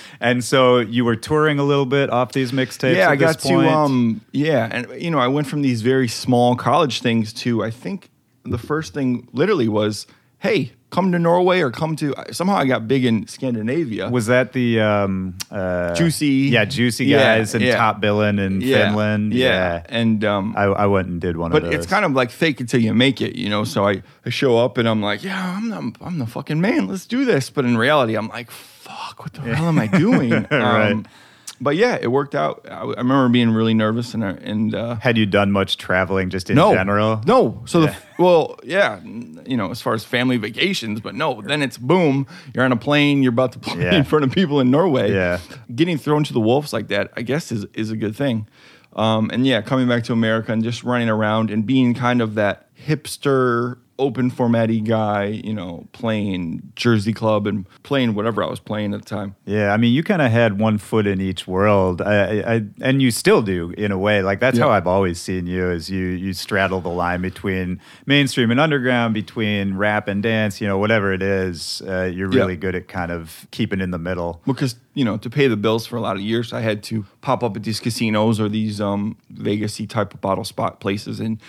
[LAUGHS] and so you were touring a little bit off these mixtapes. yeah, I got point? to um, yeah, and you know, I went from these very small college things to I think the first thing literally was, hey, come to Norway or come to. Somehow I got big in Scandinavia. Was that the um, uh, Juicy. Yeah, juicy Yeah, guys and yeah. top billing in yeah, Finland. yeah, and um, I, I went and did one but of those. But it's kind of like fake it till you make it, you know. So I, I show up and I'm like, yeah, I'm the, I'm the fucking man. Let's do this. But in reality, I'm like, fuck, what the hell am I doing? [LAUGHS] Um, Right. But yeah, it worked out. I, I remember being really nervous and uh, and uh, Had you done much traveling just in no general? No. So Yeah. the well, yeah, you know, as far as family vacations, but no. Then it's boom. You're on a plane. You're about to [LAUGHS] play Yeah. in front of people in Norway. Yeah. Getting thrown to the wolves like that, I guess, is is a good thing. Um, and yeah, coming back to America and just running around and being kind of that hipster, open formatty guy, you know, playing Jersey Club and playing whatever I was playing at the time. Yeah, I mean, you kind of had one foot in each world, I, I, I, and you still do in a way. Like that's Yeah. how I've always seen you: is you you straddle the line between mainstream and underground, between rap and dance. You know, whatever it is, uh, you're Yeah. really good at kind of keeping in the middle. because you know to pay the bills for a lot of years i had to pop up at these casinos or these um vegasy type of bottle spot places in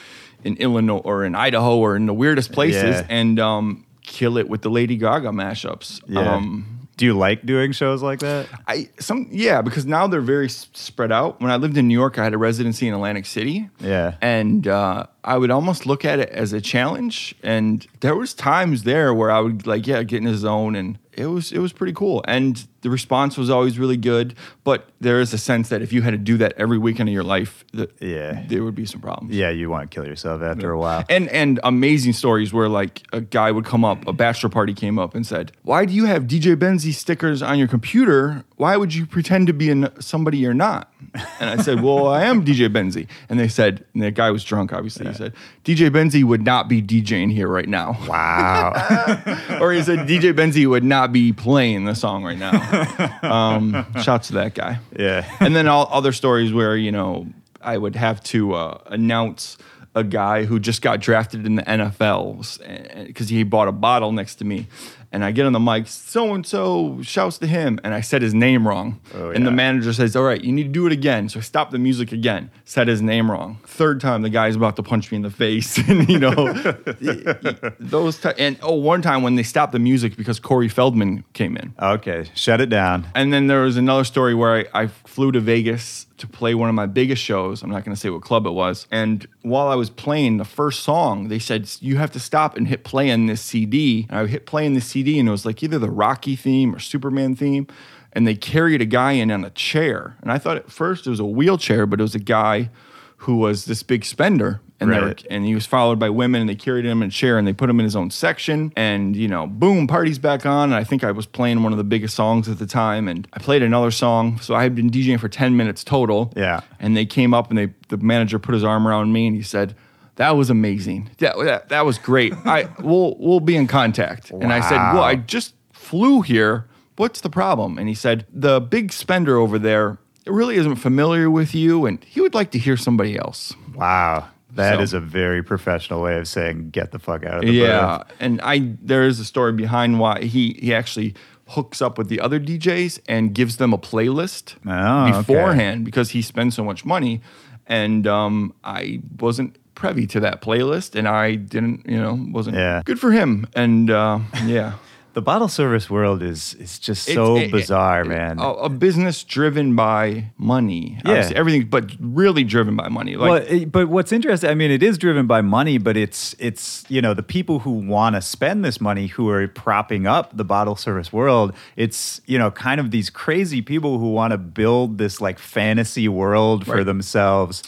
in illinois or in idaho or in the weirdest places Yeah. and um kill it with the lady gaga mashups Yeah. um do you like doing shows like that? I some yeah because now they're very spread out. When I lived in New York, I had a residency in Atlantic City. Yeah. and uh, I would almost look at it as a challenge. And there was times there where I would like yeah get in the zone, and it was it was pretty cool. And the response was always really good. But there is a sense that if you had to do that every weekend of your life, that Yeah. there would be some problems. Yeah, you want to kill yourself after a while. And and amazing stories where like a guy would come up, a bachelor party came up and said, "Why do you have DJ Benzi stickers on your computer? Why would you pretend to be an, somebody you're not?" And I said, "Well, I am DJ Benzi." And they said, and the guy was drunk, obviously. He said, "DJ Benzi would not be DJing here right now." Wow. [LAUGHS] or he said, "DJ Benzi would not be playing the song right now." [LAUGHS] Um, shouts to that guy yeah. and then all other stories where you know I would have to uh, announce a guy who just got drafted in the NFL because he bought a bottle next to me, And I get on the mic, so and so shouts to him, and I said his name wrong. Oh, And the manager says, All right, you need to do it again. So I stopped the music again, said his name wrong. Third time, the guy's about to punch me in the face. [LAUGHS] and, you know, [LAUGHS] those, ti- and oh, one time when they stopped the music because Corey Feldman came in. Okay, shut it down. And then there was another story where I, I flew to Vegas to play one of my biggest shows. I'm not going to say what club it was. And while I was playing the first song, they said, You have to stop and hit play on this CD. And I hit play in the CD, and it was like either the Rocky theme or Superman theme. And they carried a guy in on a chair. And I thought at first it was a wheelchair, but it was a guy who was this big spender. And, they were- and he was followed by women, and they carried him in a chair and they put him in his own section. And, you know, boom, party's back on. And I think I was playing one of the biggest songs at the time. And I played another song. So I had been DJing for 10 minutes total. Yeah. And they came up and they the manager put his arm around me and he said, that was amazing. That, that, that was great. [LAUGHS] I we'll we'll be in contact. And I said, Well, I just flew here. What's the problem? And he said, The big spender over there really isn't familiar with you and he would like to hear somebody else. Wow. that is So- a very professional way of saying get the fuck out of the Yeah, booth. and I there is a story behind why he he actually hooks up with the other DJs and gives them a playlist Oh, okay. beforehand because he spends so much money, and um, I wasn't privy to that playlist, and I didn't, you know, wasn't Yeah. good for him, and uh, yeah. [LAUGHS] The bottle service world is is just so it- bizarre, it- man. A, a business driven by money, Yeah. Obviously, everything, but really driven by money. Like, well, it- but what's interesting, I mean, it is driven by money, but it's it's you know the people who want to spend this money who are propping up the bottle service world. It's you know kind of these crazy people who want to build this like fantasy world for Right. themselves.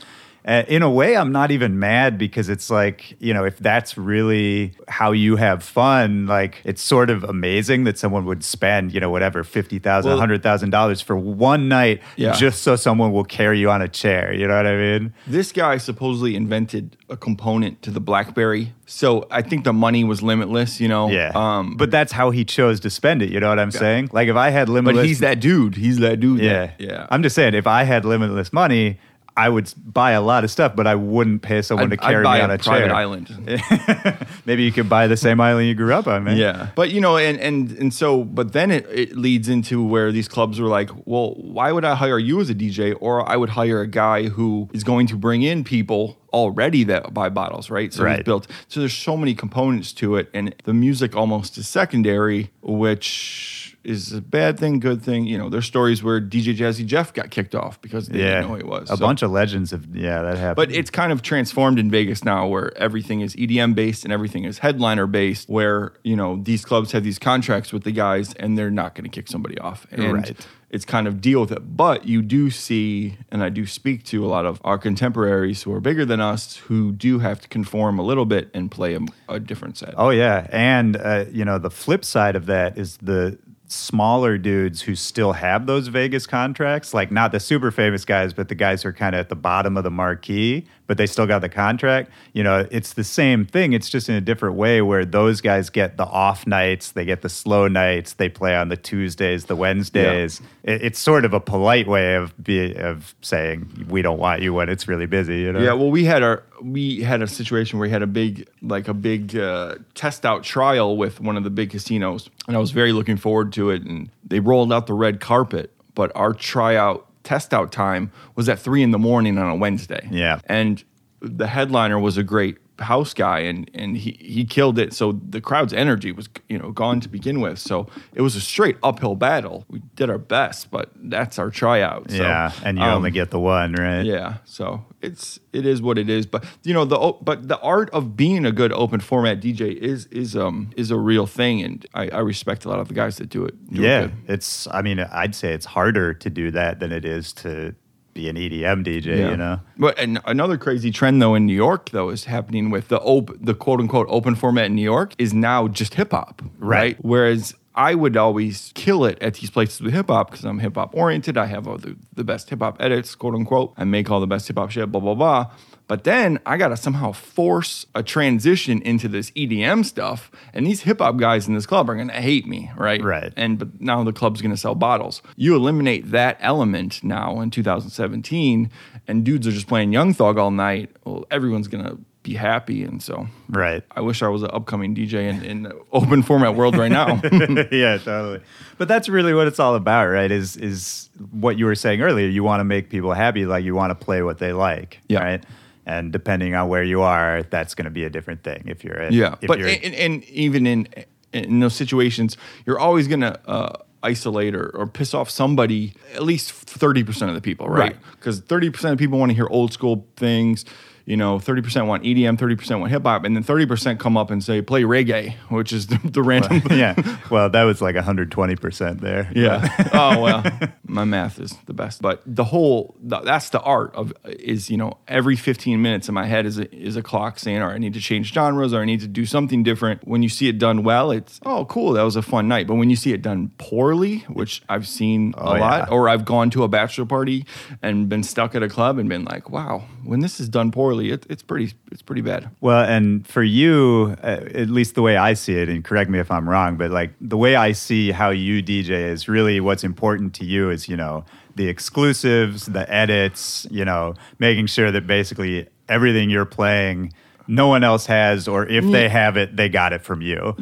Uh, in a way, I'm not even mad because it's like, you know, if that's really how you have fun, like it's sort of amazing that someone would spend, you know, whatever, 50,000, Well- $100,000 for one night Yeah. just so someone will carry you on a chair. You know what I mean? This guy supposedly invented a component to the BlackBerry, so I think the money was limitless. You know, Yeah. Um, but that's how he chose to spend it. You know what I'm saying? Like if I had but limitless. he's that dude. He's that dude. Yeah. that- yeah. I'm just saying, if I had limitless money, I would buy a lot of stuff, but I wouldn't pay someone I'd, to carry me on a, a, private chair. island. [LAUGHS] Maybe you could buy the same island you grew up on, man. Yeah, but you know, and and and so, but then it, it leads into where these clubs were like, well, why would I hire you as a DJ, or I would hire a guy who is going to bring in people already that buy bottles, right? So Right. it's built. So there's so many components to it, and the music almost is secondary, which is a bad thing, good thing. You know, there's stories where DJ Jazzy Jeff got kicked off because they Yeah. didn't know he was. A So- bunch of legends of, yeah, that happened. but it's kind of transformed in Vegas now where everything is EDM based and everything is headliner based, where, you know, these clubs have these contracts with the guys and they're not going to kick somebody off. And Right. it's kind of deal with it. But you do see, and I do speak to a lot of our contemporaries who are bigger than us who do have to conform a little bit and play a, a different set. Oh yeah, and uh, you know the flip side of that is the smaller dudes who still have those Vegas contracts, like not the super famous guys, but the guys who are kind of at the bottom of the marquee, but they still got the contract. You know, it's the same thing. It's just in a different way where those guys get the off nights, they get the slow nights, they play on the Tuesdays, the Wednesdays. It, it's sort of a polite way of be, of saying we don't want you when it's really busy. You know? Yeah, well, we had our we had a situation where we had a big like a big uh, test out trial with one of the big casinos, and I was very looking forward to it. And they rolled out the red carpet, but our tryout test out time was at three in the morning on a Wednesday. Yeah. and the headliner was a great house guy and and he he killed it so the crowd's energy was you know gone to begin with so it was a straight uphill battle we did our best but that's our tryout so, yeah, and you um, only get the one, right? yeah, so it's it is what it is, but you know the but the art of being a good open format DJ is is um is a real thing, and I, I respect a lot of the guys that do it. do Yeah, good. it's. I mean, I'd say it's harder to do that than it is to be an EDM DJ. Yeah. You know, But and another crazy trend though in New York though is happening with the op- the quote unquote open format in New York is now just hip hop, Right. Whereas I would always kill it at these places with hip hop because I'm hip hop oriented. I have all the, the best hip hop edits, quote unquote. I make all the best hip hop shit, blah blah blah. But then I gotta somehow force a transition into this EDM stuff, and these hip hop guys in this club are gonna hate me, right? Right. And but now the club's going to sell bottles. You eliminate that element now in 2017, and dudes are just playing Young Thug all night. Well, everyone's going to be happy. And so Right. I wish I was an upcoming DJ in, in the open format world right now. [LAUGHS] yeah, totally. But that's really what it's all about, right? Is is what you were saying earlier. You want to make people happy, like you want to play what they like, Yeah. right? And depending on where you are, that's going to be a different thing. If you're in, Yeah, but you're, and, and even in in those situations, you're always gonna uh, isolate or, or piss off somebody. At least thirty percent of the people, right? Right. Because thirty percent of people want to hear old school things. You know, thirty percent want EDM, thirty percent want hip hop, and then thirty percent come up and say play reggae, which is [LAUGHS] the, the random. yeah, [LAUGHS] well, that was like 120 percent there. Yeah. oh well, [LAUGHS] my math is the best. But the whole th- that's the art of is you know every 15 minutes in my head is a, is a clock saying, all right, I need to change genres or I need to do something different. When you see it done well, it's oh cool, that was a fun night. But when you see it done poorly, which I've seen Oh, a lot, yeah. or I've gone to a bachelor party and been stuck at a club and been like, wow, when this is done poorly, it, it's pretty it's pretty bad. Well, and for you, uh, at least the way I see it, and correct me if I'm wrong, but like the way I see how you DJ is really what's important to you is, you know, the exclusives, the edits, you know, making sure that basically everything you're playing, no one else has, or if they have it, they got it from you.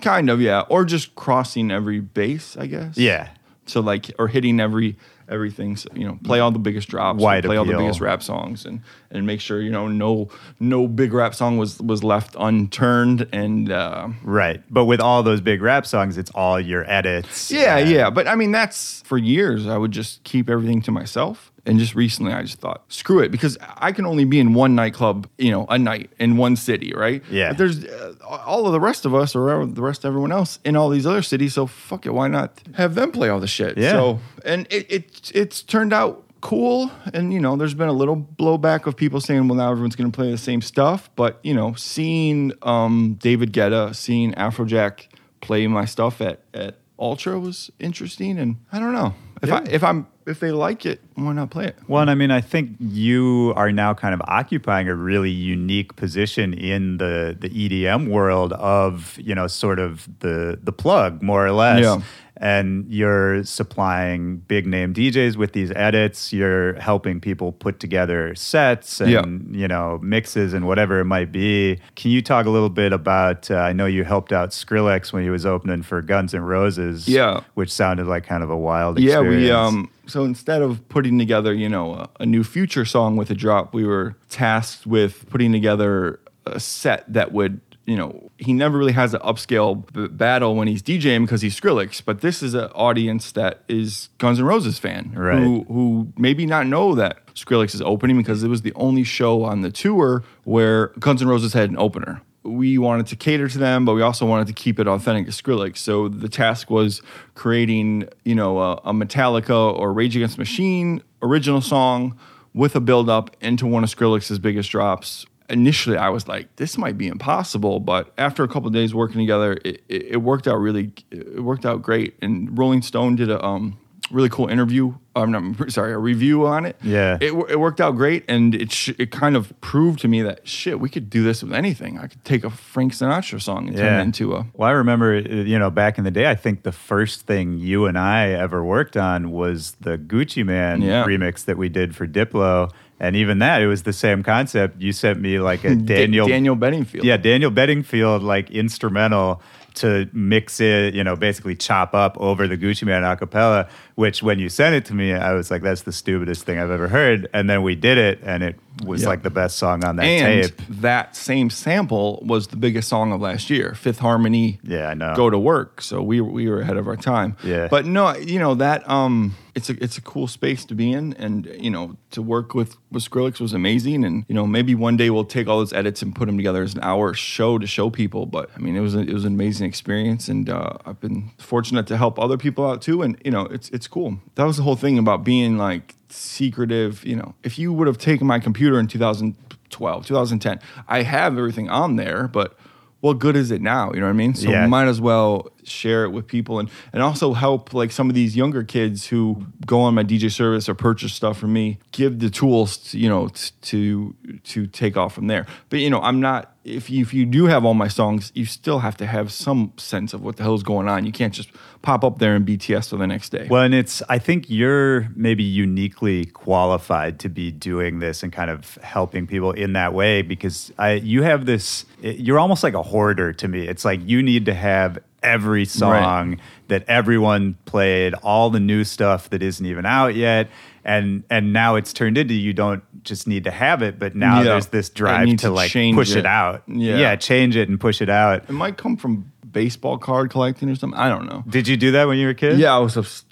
Kind of, yeah. Or just crossing every base, I guess. Yeah. So like, or hitting every everything. So, you know, play all the biggest drops, Wide play all the biggest rap songs, and and make sure you know no no big rap song was was left unturned. And uh, Right. But with all those big rap songs, it's all your edits. yeah, yeah. But I mean, that's for years. I would just keep everything to myself. And just recently, I just thought, screw it, because I can only be in one nightclub, you know, a night in one city, right? Yeah. But there's uh, all of the rest of us, or the rest of everyone else, in all these other cities. So fuck it, why not have them play all the shit? Yeah. So, and it, it it's turned out cool. And you know, there's been a little blowback of people saying, well, now everyone's going to play the same stuff. But you know, seeing um, David Guetta, seeing Afrojack play my stuff at at Ultra was interesting. And I don't know if I if I'm if they like it, why not play it? Well, and I mean, I think you are now kind of occupying a really unique position in the the EDM world of you know sort of the the plug more or less. Yeah. And you're supplying big name DJs with these edits. You're helping people put together sets and Yeah. you know mixes and whatever it might be. Can you talk a little bit about? Uh, I know you helped out Skrillex when he was opening for Guns N' Roses. Yeah. which sounded like kind of a wild. Yeah, experience. We um so instead of putting together, you know, a, a new future song with a drop, we were tasked with putting together a set that would, you know, he never really has an upscale b- battle when he's DJing because he's Skrillex, but this is an audience that is Guns N' Roses fan Right. who who maybe not know that Skrillex is opening because it was the only show on the tour where Guns N' Roses had an opener. We wanted to cater to them, but we also wanted to keep it authentic to Skrillex. So the task was creating, you know, a, a Metallica or Rage Against Machine original song with a build up into one of Skrillex's biggest drops. Initially, I was like, "This might be impossible," but after a couple days working together, it, it, it worked out really. It worked out great. And Rolling Stone did a um, really cool interview. I'm not [LAUGHS] sorry, a review on it. Yeah. it, it worked out great, and it sh- it kind of proved to me that shit, we could do this with anything. I could take a Frank Sinatra song and turn it into a Well, I remember, you know, back in the day, I think the first thing you and I ever worked on was the Gucci Mane Yeah. remix that we did for Diplo. And even that, it was the same concept. You sent me like a [LAUGHS] Daniel Daniel Bedingfield. Yeah, Daniel Bedingfield like instrumental to mix it, you know, basically chop up over the Gucci Mane a cappella, which when you sent it to me, I was like, that's the stupidest thing I've ever heard. And then we did it and it was Yeah. like the best song on that and tape. that same sample was the biggest song of last year. Fifth Harmony. Yeah, I know. Go to work. So we we were ahead of our time. Yeah. But no, you know that um, it's a it's a cool space to be in, and you know to work with with Skrillex was amazing, and you know maybe one day we'll take all those edits and put them together as an hour show to show people. But I mean, it was a, it was an amazing experience, and uh, I've been fortunate to help other people out too, and you know it's it's cool. That was the whole thing about being like secretive. You know, if you would have taken my computer in 2012, 2010, I have everything on there, but what good is it now? You know what I mean? So Yeah. might as well share it with people and and also help like some of these younger kids who go on my DJ service or purchase stuff from me give the tools to, you know to to take off from there. But you know I'm not if you, if you do have all my songs you still have to have some sense of what the hell is going on. You can't just pop up there and BTS for the next day. Well, and it's, I think you're maybe uniquely qualified to be doing this and kind of helping people in that way because I, you have this, you're almost like a hoarder to me. It's like you need to have every song that everyone played, all the new stuff that isn't even out yet. And and now it's turned into you don't just need to have it, but now Yeah. there's this drive to, to like push it. it. out. Yeah. yeah, change it and push it out. it might come from baseball card collecting or something I don't know Did you do that when you were a kid? yeah I was obs-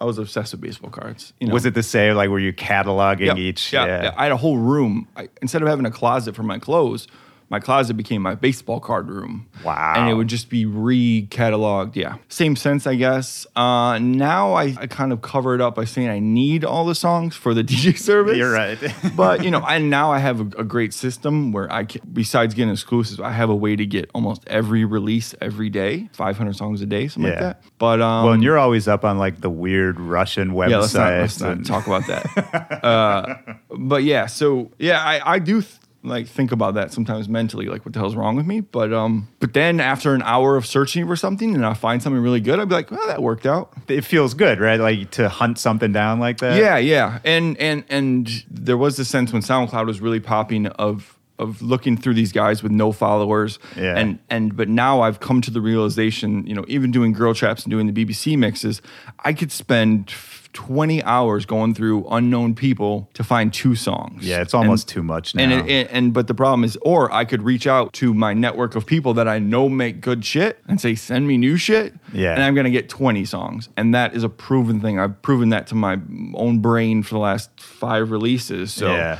I was obsessed with baseball cards you know? Was it the same? Like, were you cataloging Yep. each? Yeah, yeah. I had a whole room. I, instead of having a closet for my clothes, my closet became my baseball card room. Wow. And it would just be re-cataloged. Yeah. Same sense, I guess. Uh, now I, I kind of cover it up by saying I need all the songs for the [LAUGHS] DJ service. You're right. [LAUGHS] but you know, and now I have a, a great system where I can, besides getting exclusives, I have a way to get almost every release every day, 500 songs a day, something like Yeah. that. But um, well, and you're always up on like the weird Russian websites. yeah, let's not, let's not talk about that. [LAUGHS] uh, but yeah, so yeah, I, I do th- like think about that sometimes mentally, like what the hell's wrong with me. But um, but then after an hour of searching for something and I find something really good, I'd be like, well, that worked out. it feels good, right? Like to hunt something down like that. Yeah, yeah, and and and there was this sense when SoundCloud was really popping of of looking through these guys with no followers. Yeah. And and but now I've come to the realization, you know, even doing girl traps and doing the BBC mixes, I could spend 20 hours going through unknown people to find two songs. Yeah, it's almost And- too much now. and, it, and and but the problem is, or I could reach out to my network of people that I know make good shit and say, send me new shit. Yeah. and I'm gonna get 20 songs, and that is a proven thing. I've proven that to my own brain for the last five releases. So Yeah.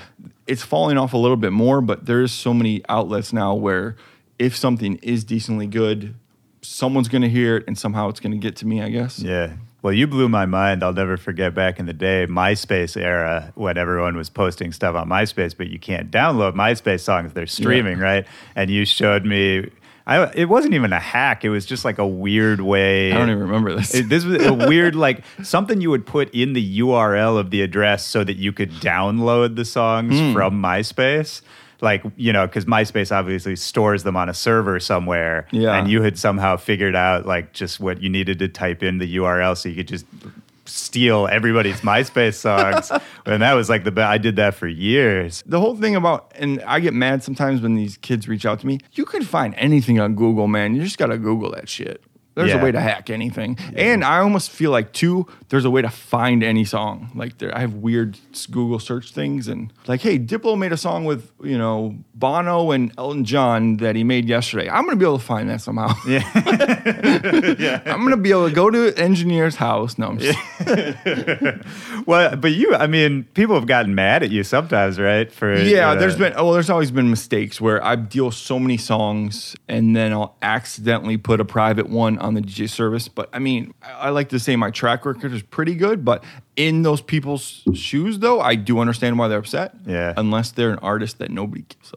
It's falling off a little bit more, but there's so many outlets now where if something is decently good, someone's gonna hear it, and somehow it's gonna get to me. I guess. Yeah. Well, you blew my mind. I'll never forget back in the day, MySpace era, when everyone was posting stuff on MySpace, but you can't download MySpace songs. They're streaming, right? And you showed me. I, it wasn't even a hack. It was just like a weird way. I don't even remember this. It- this was a weird, like something you would put in the URL of the address so that you could download the songs Hmm. from MySpace. Like, you know, because MySpace obviously stores them on a server somewhere. Yeah. And you had somehow figured out like just what you needed to type in the URL so you could just steal everybody's MySpace songs. [LAUGHS] and that was like the best. I did that for years. the whole thing about and I get mad sometimes when these kids reach out to me. You can find anything on Google, man. You just gotta Google that shit. There's Yeah. a way to hack anything, and I almost feel like too. There's a way to find any song. Like there, I have weird Google search things, and like, hey, Diplo made a song with you know Bono and Elton John that he made yesterday. I'm gonna be able to find that somehow. Yeah. [LAUGHS] I'm gonna be able to go to engineer's house. No, I'm just, [LAUGHS] well, but you, I mean, people have gotten mad at you sometimes, right? For Yeah, uh, there's been oh, well, there's always been mistakes where I deal so many songs and then I'll accidentally put a private one on the DJ service. But I mean, I I like to say my track record is pretty good, but in those people's shoes, though, I do understand why they're upset. Yeah. unless they're an artist that nobody gives a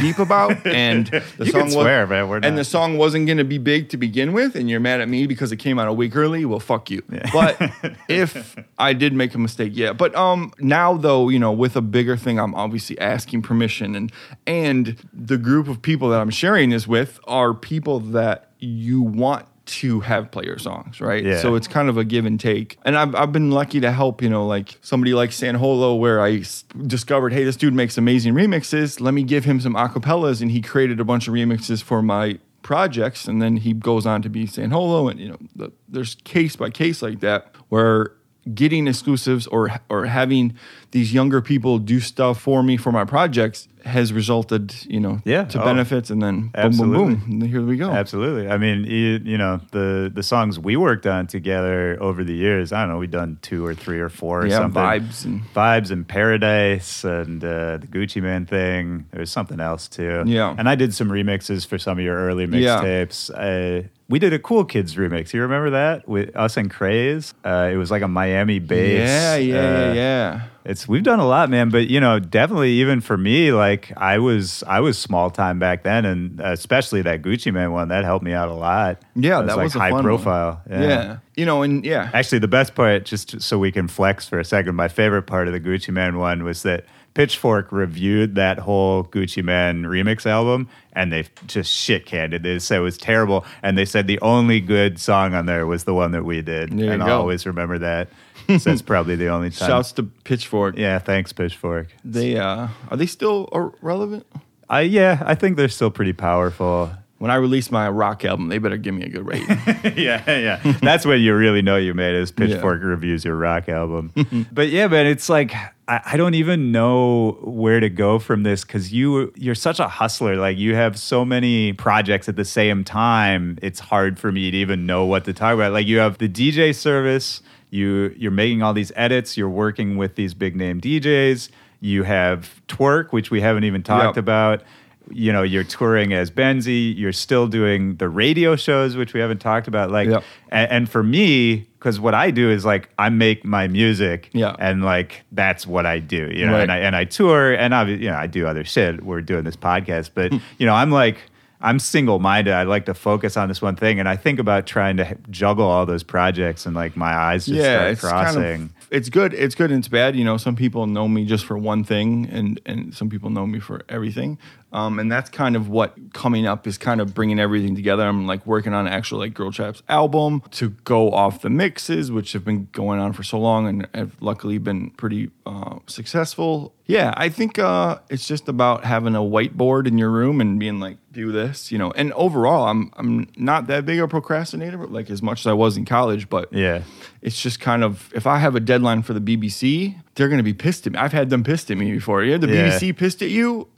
beep about, [LAUGHS] and the song swear, man, we're and the song wasn't going to be big to begin with, and you're mad at me because it came out a week early. Well, fuck you. But [LAUGHS] if I did make a mistake, yeah. But um, now though, you know, with a bigger thing, I'm obviously asking permission, and and the group of people that I'm sharing this with are people that you want to have player songs, right? Yeah. So it's kind of a give and take. And I've, I've been lucky to help, you know, like somebody like San Holo, where I s- discovered, hey, this dude makes amazing remixes. Let me give him some acapellas. And he created a bunch of remixes for my projects. And then he goes on to be San Holo. And, you know, the, there's case by case like that where getting exclusives or or having these younger people do stuff for me for my projects has resulted, you know, Yeah. to Oh. benefits. And then boom, boom, Absolutely. boom. And here we go. Absolutely. I mean, you, you know, the the songs we worked on together over the years. I don't know. We've done two or three or four or Yeah, something. Vibes and- vibes and Paradise and uh, the Gucci Mane thing. There was something else too. Yeah. And I did some remixes for some of your early mixtapes. Uh, we did a Cool Kids remix. You remember that with us and Craze? Uh, it was like a Miami bass. Yeah, yeah, uh, yeah, yeah. It's we've done a lot, man. But you know, definitely even for me, like I was I was small time back then, and especially that Gucci Mane one that helped me out a lot. Yeah, It that like was a high profile. Yeah. You know, and yeah. Actually, the best part, just so we can flex for a second, my favorite part of the Gucci Mane one was that Pitchfork reviewed that whole Gucci Mane remix album and they just shit canned it. They said it was terrible. And they said the only good song on there was the one that we did. There and I'll always remember that. so that's probably the only time. Shouts to Pitchfork. yeah, thanks, Pitchfork. They uh are they still relevant? I, yeah, I think they're still pretty powerful. When I release my rock album, they better give me a good rating. [LAUGHS] yeah, yeah. That's when you really know you made it. Is Pitchfork reviews your rock album. [LAUGHS] but yeah, man, it's like I, I don't even know where to go from this because you you're such a hustler. Like you have so many projects at the same time. It's hard for me to even know what to talk about. Like you have the DJ service. You you're making all these edits. You're working with these big name DJs. You have Twerk, which we haven't even talked Yep. about you know you're touring as benzi you're still doing the radio shows which we haven't talked about like Yep. and, and for me because what i do is like i make my music Yeah. and like that's what i do you know Right. and i and i tour and i you know i do other shit we're doing this podcast but hmm. you know i'm like i'm single-minded i like to focus on this one thing and i think about trying to juggle all those projects and like my eyes just yeah, start it's crossing kind of it's good. It's good and it's bad. You know, some people know me just for one thing, and and some people know me for everything. Um, and that's kind of what coming up is kind of bringing everything together. I'm like working on an actual like Girl Traps album to go off the mixes, which have been going on for so long and have luckily been pretty uh, successful. Yeah, I think uh, it's just about having a whiteboard in your room and being like, do this, you know. And overall, I'm I'm not that big of a procrastinator, like as much as I was in college, but yeah it's just kind of if I have a deadline for the BBC, they're going to be pissed at me. I've had them pissed at me before. Yeah, the Yeah. BBC pissed at you.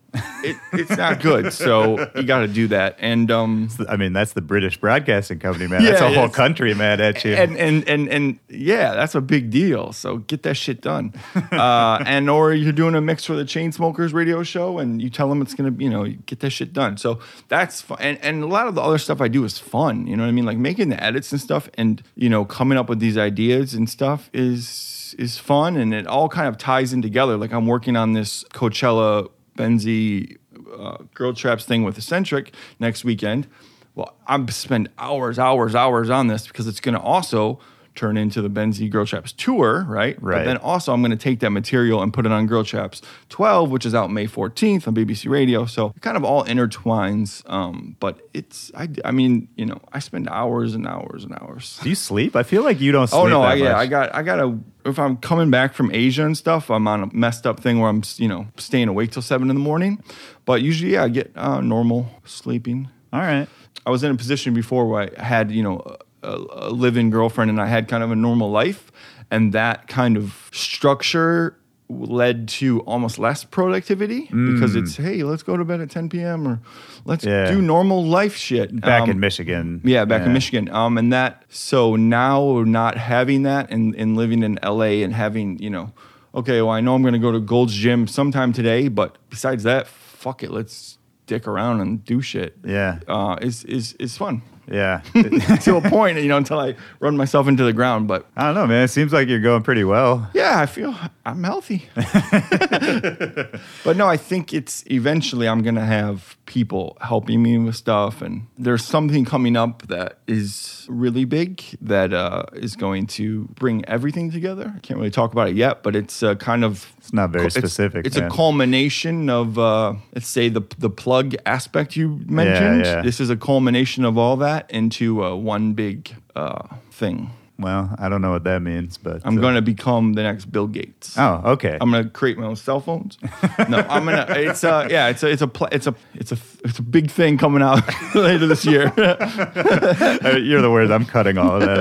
It, it's not good. So you got to do that. And um, i mean that's the british broadcasting company man Yeah, that's a yeah, whole country mad at you and and and and yeah, that's a big deal. So get that shit done. Uh, and or you're doing a mix for the Chainsmokers radio show, and you tell them it's gonna, you know, get that shit done. So that's fun. And, and a lot of the other stuff I do is fun. You know what I mean? Like making the edits and stuff, and you know, coming up with these ideas and stuff is is fun, and it all kind of ties in together. Like I'm working on this Coachella Benzi uh, Girl Traps thing with Eccentric next weekend. Well, I'm spend hours, hours, hours on this because it's going to also turn into the Benzi Girl Traps tour, right? But Right. then also I'm going to take that material and put it on Girl Traps 12, which is out May 14th on BBC Radio. So it kind of all intertwines. Um, but it's, I, I mean, you know, I spend hours and hours and hours. Do you sleep? I feel like you don't sleep. Oh no! I, yeah. I got, I got to. If I'm coming back from Asia and stuff, I'm on a messed up thing where I'm, you know, staying awake till seven in the morning. But usually, yeah, I get uh, normal sleeping. All right. I was in a position before where I had, you know, a, a live-in girlfriend, and I had kind of a normal life, and that kind of structure led to almost less productivity because it's hey let's go to bed at 10 p.m or let's Mm. Yeah. do normal life shit Back Um, in Michigan. yeah, back in Michigan. Um, and that so now not having that and, and living in LA and having you know, okay, well I know I'm going to go to Gold's Gym sometime today, but besides that, fuck it, let's dick around and do shit. Yeah. uh, is is is fun Yeah. [LAUGHS] to a point, you know, until I run myself into the ground. But I don't know, man. It seems like you're going pretty well. yeah, I feel I'm healthy. [LAUGHS] [LAUGHS] but no, I think it's eventually I'm gonna have people helping me with stuff, and there's something coming up that is really big that uh, is going to bring everything together. I can't really talk about it yet, but it's uh, kind of It's not very it's- specific. It's, man. a culmination of uh, let's say the the plug aspect you mentioned. yeah. This is a culmination of all that into uh, one big uh, thing. Well, I don't know what that means, but I'm uh, going to become the next Bill Gates. Oh, okay. I'm gonna create my own cell phones. [LAUGHS] No, I'm gonna. It's uh, yeah, it's a, it's a, pl- it's a, it's a, it's a big thing coming out [LAUGHS] later this year. [LAUGHS] Uh, You're the words. I'm cutting all of that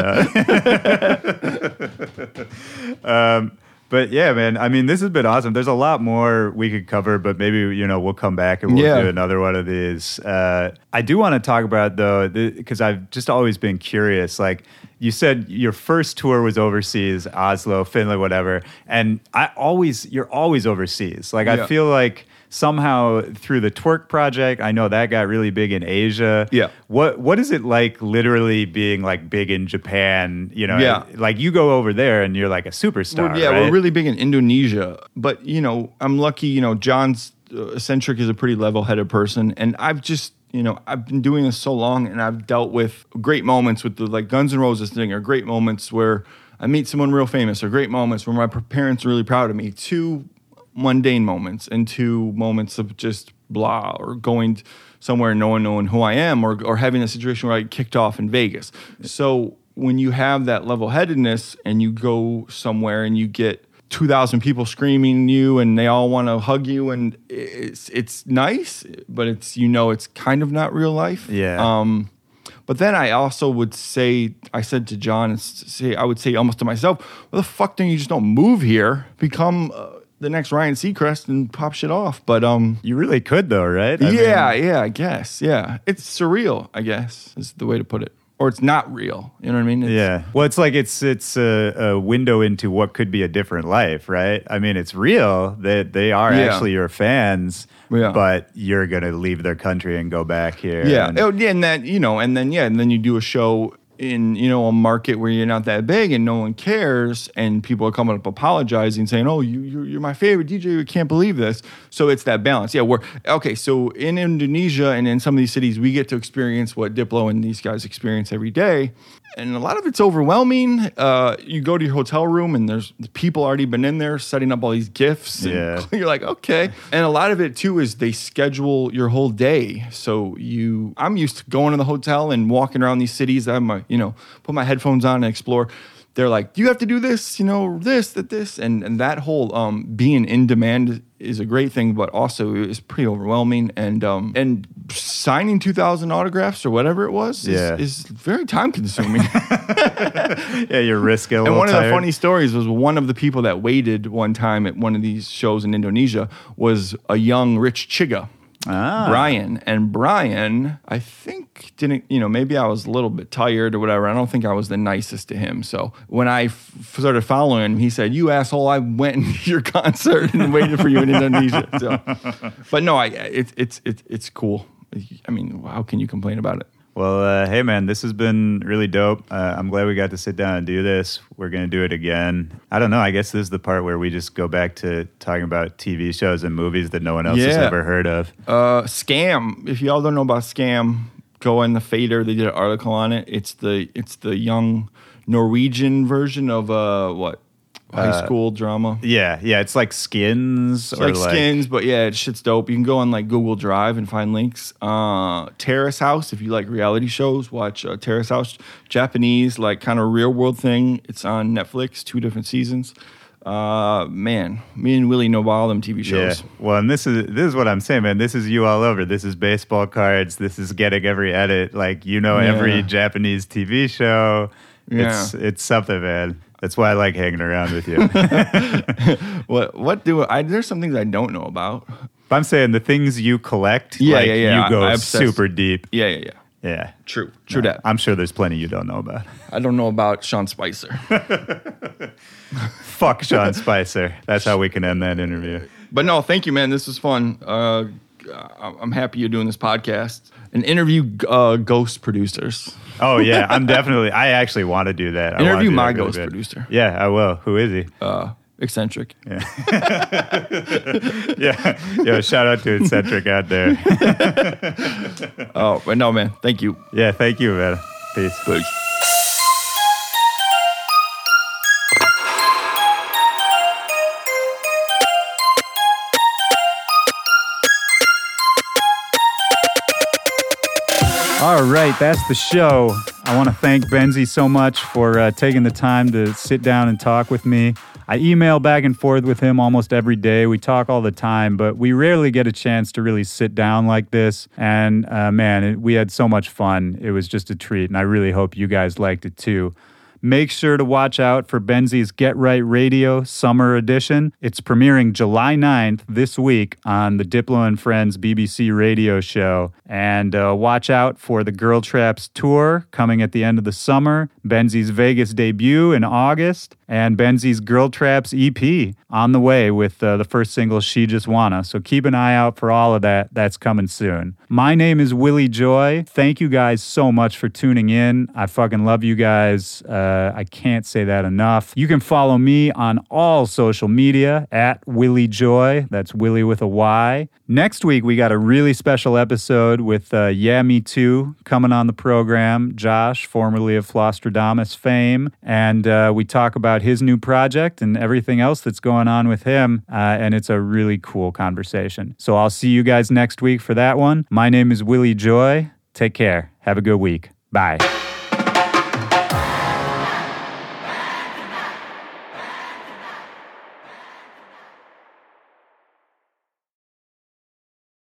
out. um, but yeah, man. I mean, this has been awesome. There's a lot more we could cover, but maybe you know we'll come back and we'll Yeah. do another one of these. Uh, I do want to talk about though, because I've just always been curious. Like you said, your first tour was overseas, Oslo, Finland, whatever, and I always you're always overseas. Like Yeah. I feel like somehow through the Twerk project, I know that got really big in Asia. Yeah. What what is it like literally being like big in Japan? You know, Yeah. like you go over there and you're like a superstar. We're- yeah, right? we're really big in Indonesia, but you know, I'm lucky. You know, John's uh, eccentric is a pretty level-headed person, and I've just you know I've been doing this so long, and I've dealt with great moments with the like Guns N' Roses thing, or great moments where I meet someone real famous, or great moments where my parents are really proud of me. Two mundane moments, and two moments of just blah, or going somewhere and no one knowing who I am, or or having a situation where I get kicked off in Vegas. So when you have that level headedness and you go somewhere and you get 2000 people screaming you and they all want to hug you and it's it's nice but it's you know it's kind of not real life Yeah. um but then I also would say, I said to John, say, I would say almost to myself, "What the fuck don't you just don't move here, become the next Ryan Seacrest and pop shit off?" But um, You really could though, right? I mean, yeah, yeah, I guess, yeah, it's surreal. I guess is the way to put it, or it's not real. You know what I mean? It's- Yeah. Well, it's like it's it's a, a window into what could be a different life, right? I mean, it's real that they are Yeah. actually your fans, Yeah. but you're gonna leave their country and go back here. Yeah. and- Oh, yeah, and then you know, and then yeah, and then you do a show in you know a market where you're not that big and no one cares, and people are coming up apologizing, saying, "Oh, you you're, my favorite DJ. I can't believe this." So it's that balance. Yeah. We're okay. So in Indonesia and in some of these cities, we get to experience what Diplo and these guys experience every day. And a lot of it's overwhelming. Uh, you go to your hotel room and there's people already been in there setting up all these gifts. and Yeah. [LAUGHS] you're like, okay. And a lot of it too is they schedule your whole day. So you, I'm used to going to the hotel and walking around these cities. I'm, my, you know, put my headphones on and explore. They're like, you have to do this, you know, this, that, this, and and that whole um, being in demand is a great thing, but also is pretty overwhelming. And um, and signing two thousand autographs or whatever it was Yeah. is, is very time consuming. [LAUGHS] yeah, your wrist get a And one of the funny stories was one of the people that waited one time at one of these shows in Indonesia was a young Rich Chigga. Ah. Brian and Brian, I think didn't you know maybe I was a little bit tired or whatever. I don't think I was the nicest to him. So when I f- started following him, he said, "You asshole! I went to [LAUGHS] your concert and waited for you in Indonesia." So, but no, I it's it's it's it's cool. I mean, how can you complain about it? Well, uh, hey man, this has been really dope. Uh, I'm glad we got to sit down and do this. We're gonna do it again. I don't know. I guess this is the part where we just go back to talking about TV shows and movies that no one else has ever heard of. Uh, Skam. If y'all don't know about Skam, go in the Fader. They did an article on it. It's the it's the young Norwegian version of uh what high school drama. Yeah, yeah. It's like Skins It's or like skins, but yeah, it shit's dope. You can go on like Google Drive and find links. Uh, Terrace House, if you like reality shows, watch uh, Terrace House. Japanese, like kind of real world thing. It's on Netflix, two different seasons. Uh, man, me and Willy know about all them TV shows. Yeah. Well, and this is this is what I'm saying, man. This is you all over. This is baseball cards. This is getting every edit. Like you know every Japanese TV show. It's it's something, man. That's why I like hanging around with you. [LAUGHS] What what do I? There's some things I don't know about. But I'm saying the things you collect, Yeah, like, yeah, yeah. you go I- super deep. Yeah, yeah, yeah. Yeah. True, true No, that. I'm sure there's plenty you don't know about. I don't know about Sean Spicer, [LAUGHS] Fuck Sean Spicer. That's how we can end that interview. but no, thank you, man. This was fun. Uh, I'm happy you're doing this podcast and interview uh, ghost producers. Oh yeah, I'm definitely. I actually want to do that. I Interview do my that really ghost producer. Yeah, I will. Who is he? Uh, eccentric. Yeah, [LAUGHS] yo, shout out to eccentric out there. [LAUGHS] Oh, but no, man. Thank you. Yeah, thank you, man. Peace. Peace. All right, that's the show. I want to thank Benzi so much for uh, taking the time to sit down and talk with me. I email back and forth with him almost every day. We talk all the time, but we rarely get a chance to really sit down like this. And uh, man, it, we had so much fun. It was just a treat, and I really hope you guys liked it too. Make sure to watch out for Benzi's Get Right Radio Summer Edition. It's premiering July 9th this week on the Diplo and Friends BBC radio show. And uh, watch out for the Girl Traps tour coming at the end of the summer, Benzi's Vegas debut in August, and Benzi's Girl Traps EP on the way with uh, the first single, She Just Wanna. So keep an eye out for all of that. That's coming soon. My name is Willy Joy. Thank you guys so much for tuning in. I fucking love you guys. Uh, I can't say that enough. You can follow me on all social media at Willy Joy. That's Willy with a Y. Next week, we got a really special episode with uh, YehMe2 coming on the program. Josh, formerly of Flosstradamus fame. And uh, we talk about his new project and everything else that's going on with him. Uh, and it's a really cool conversation. So I'll see you guys next week for that one. My name is Willy Joy. Take care. Have a good week. Bye.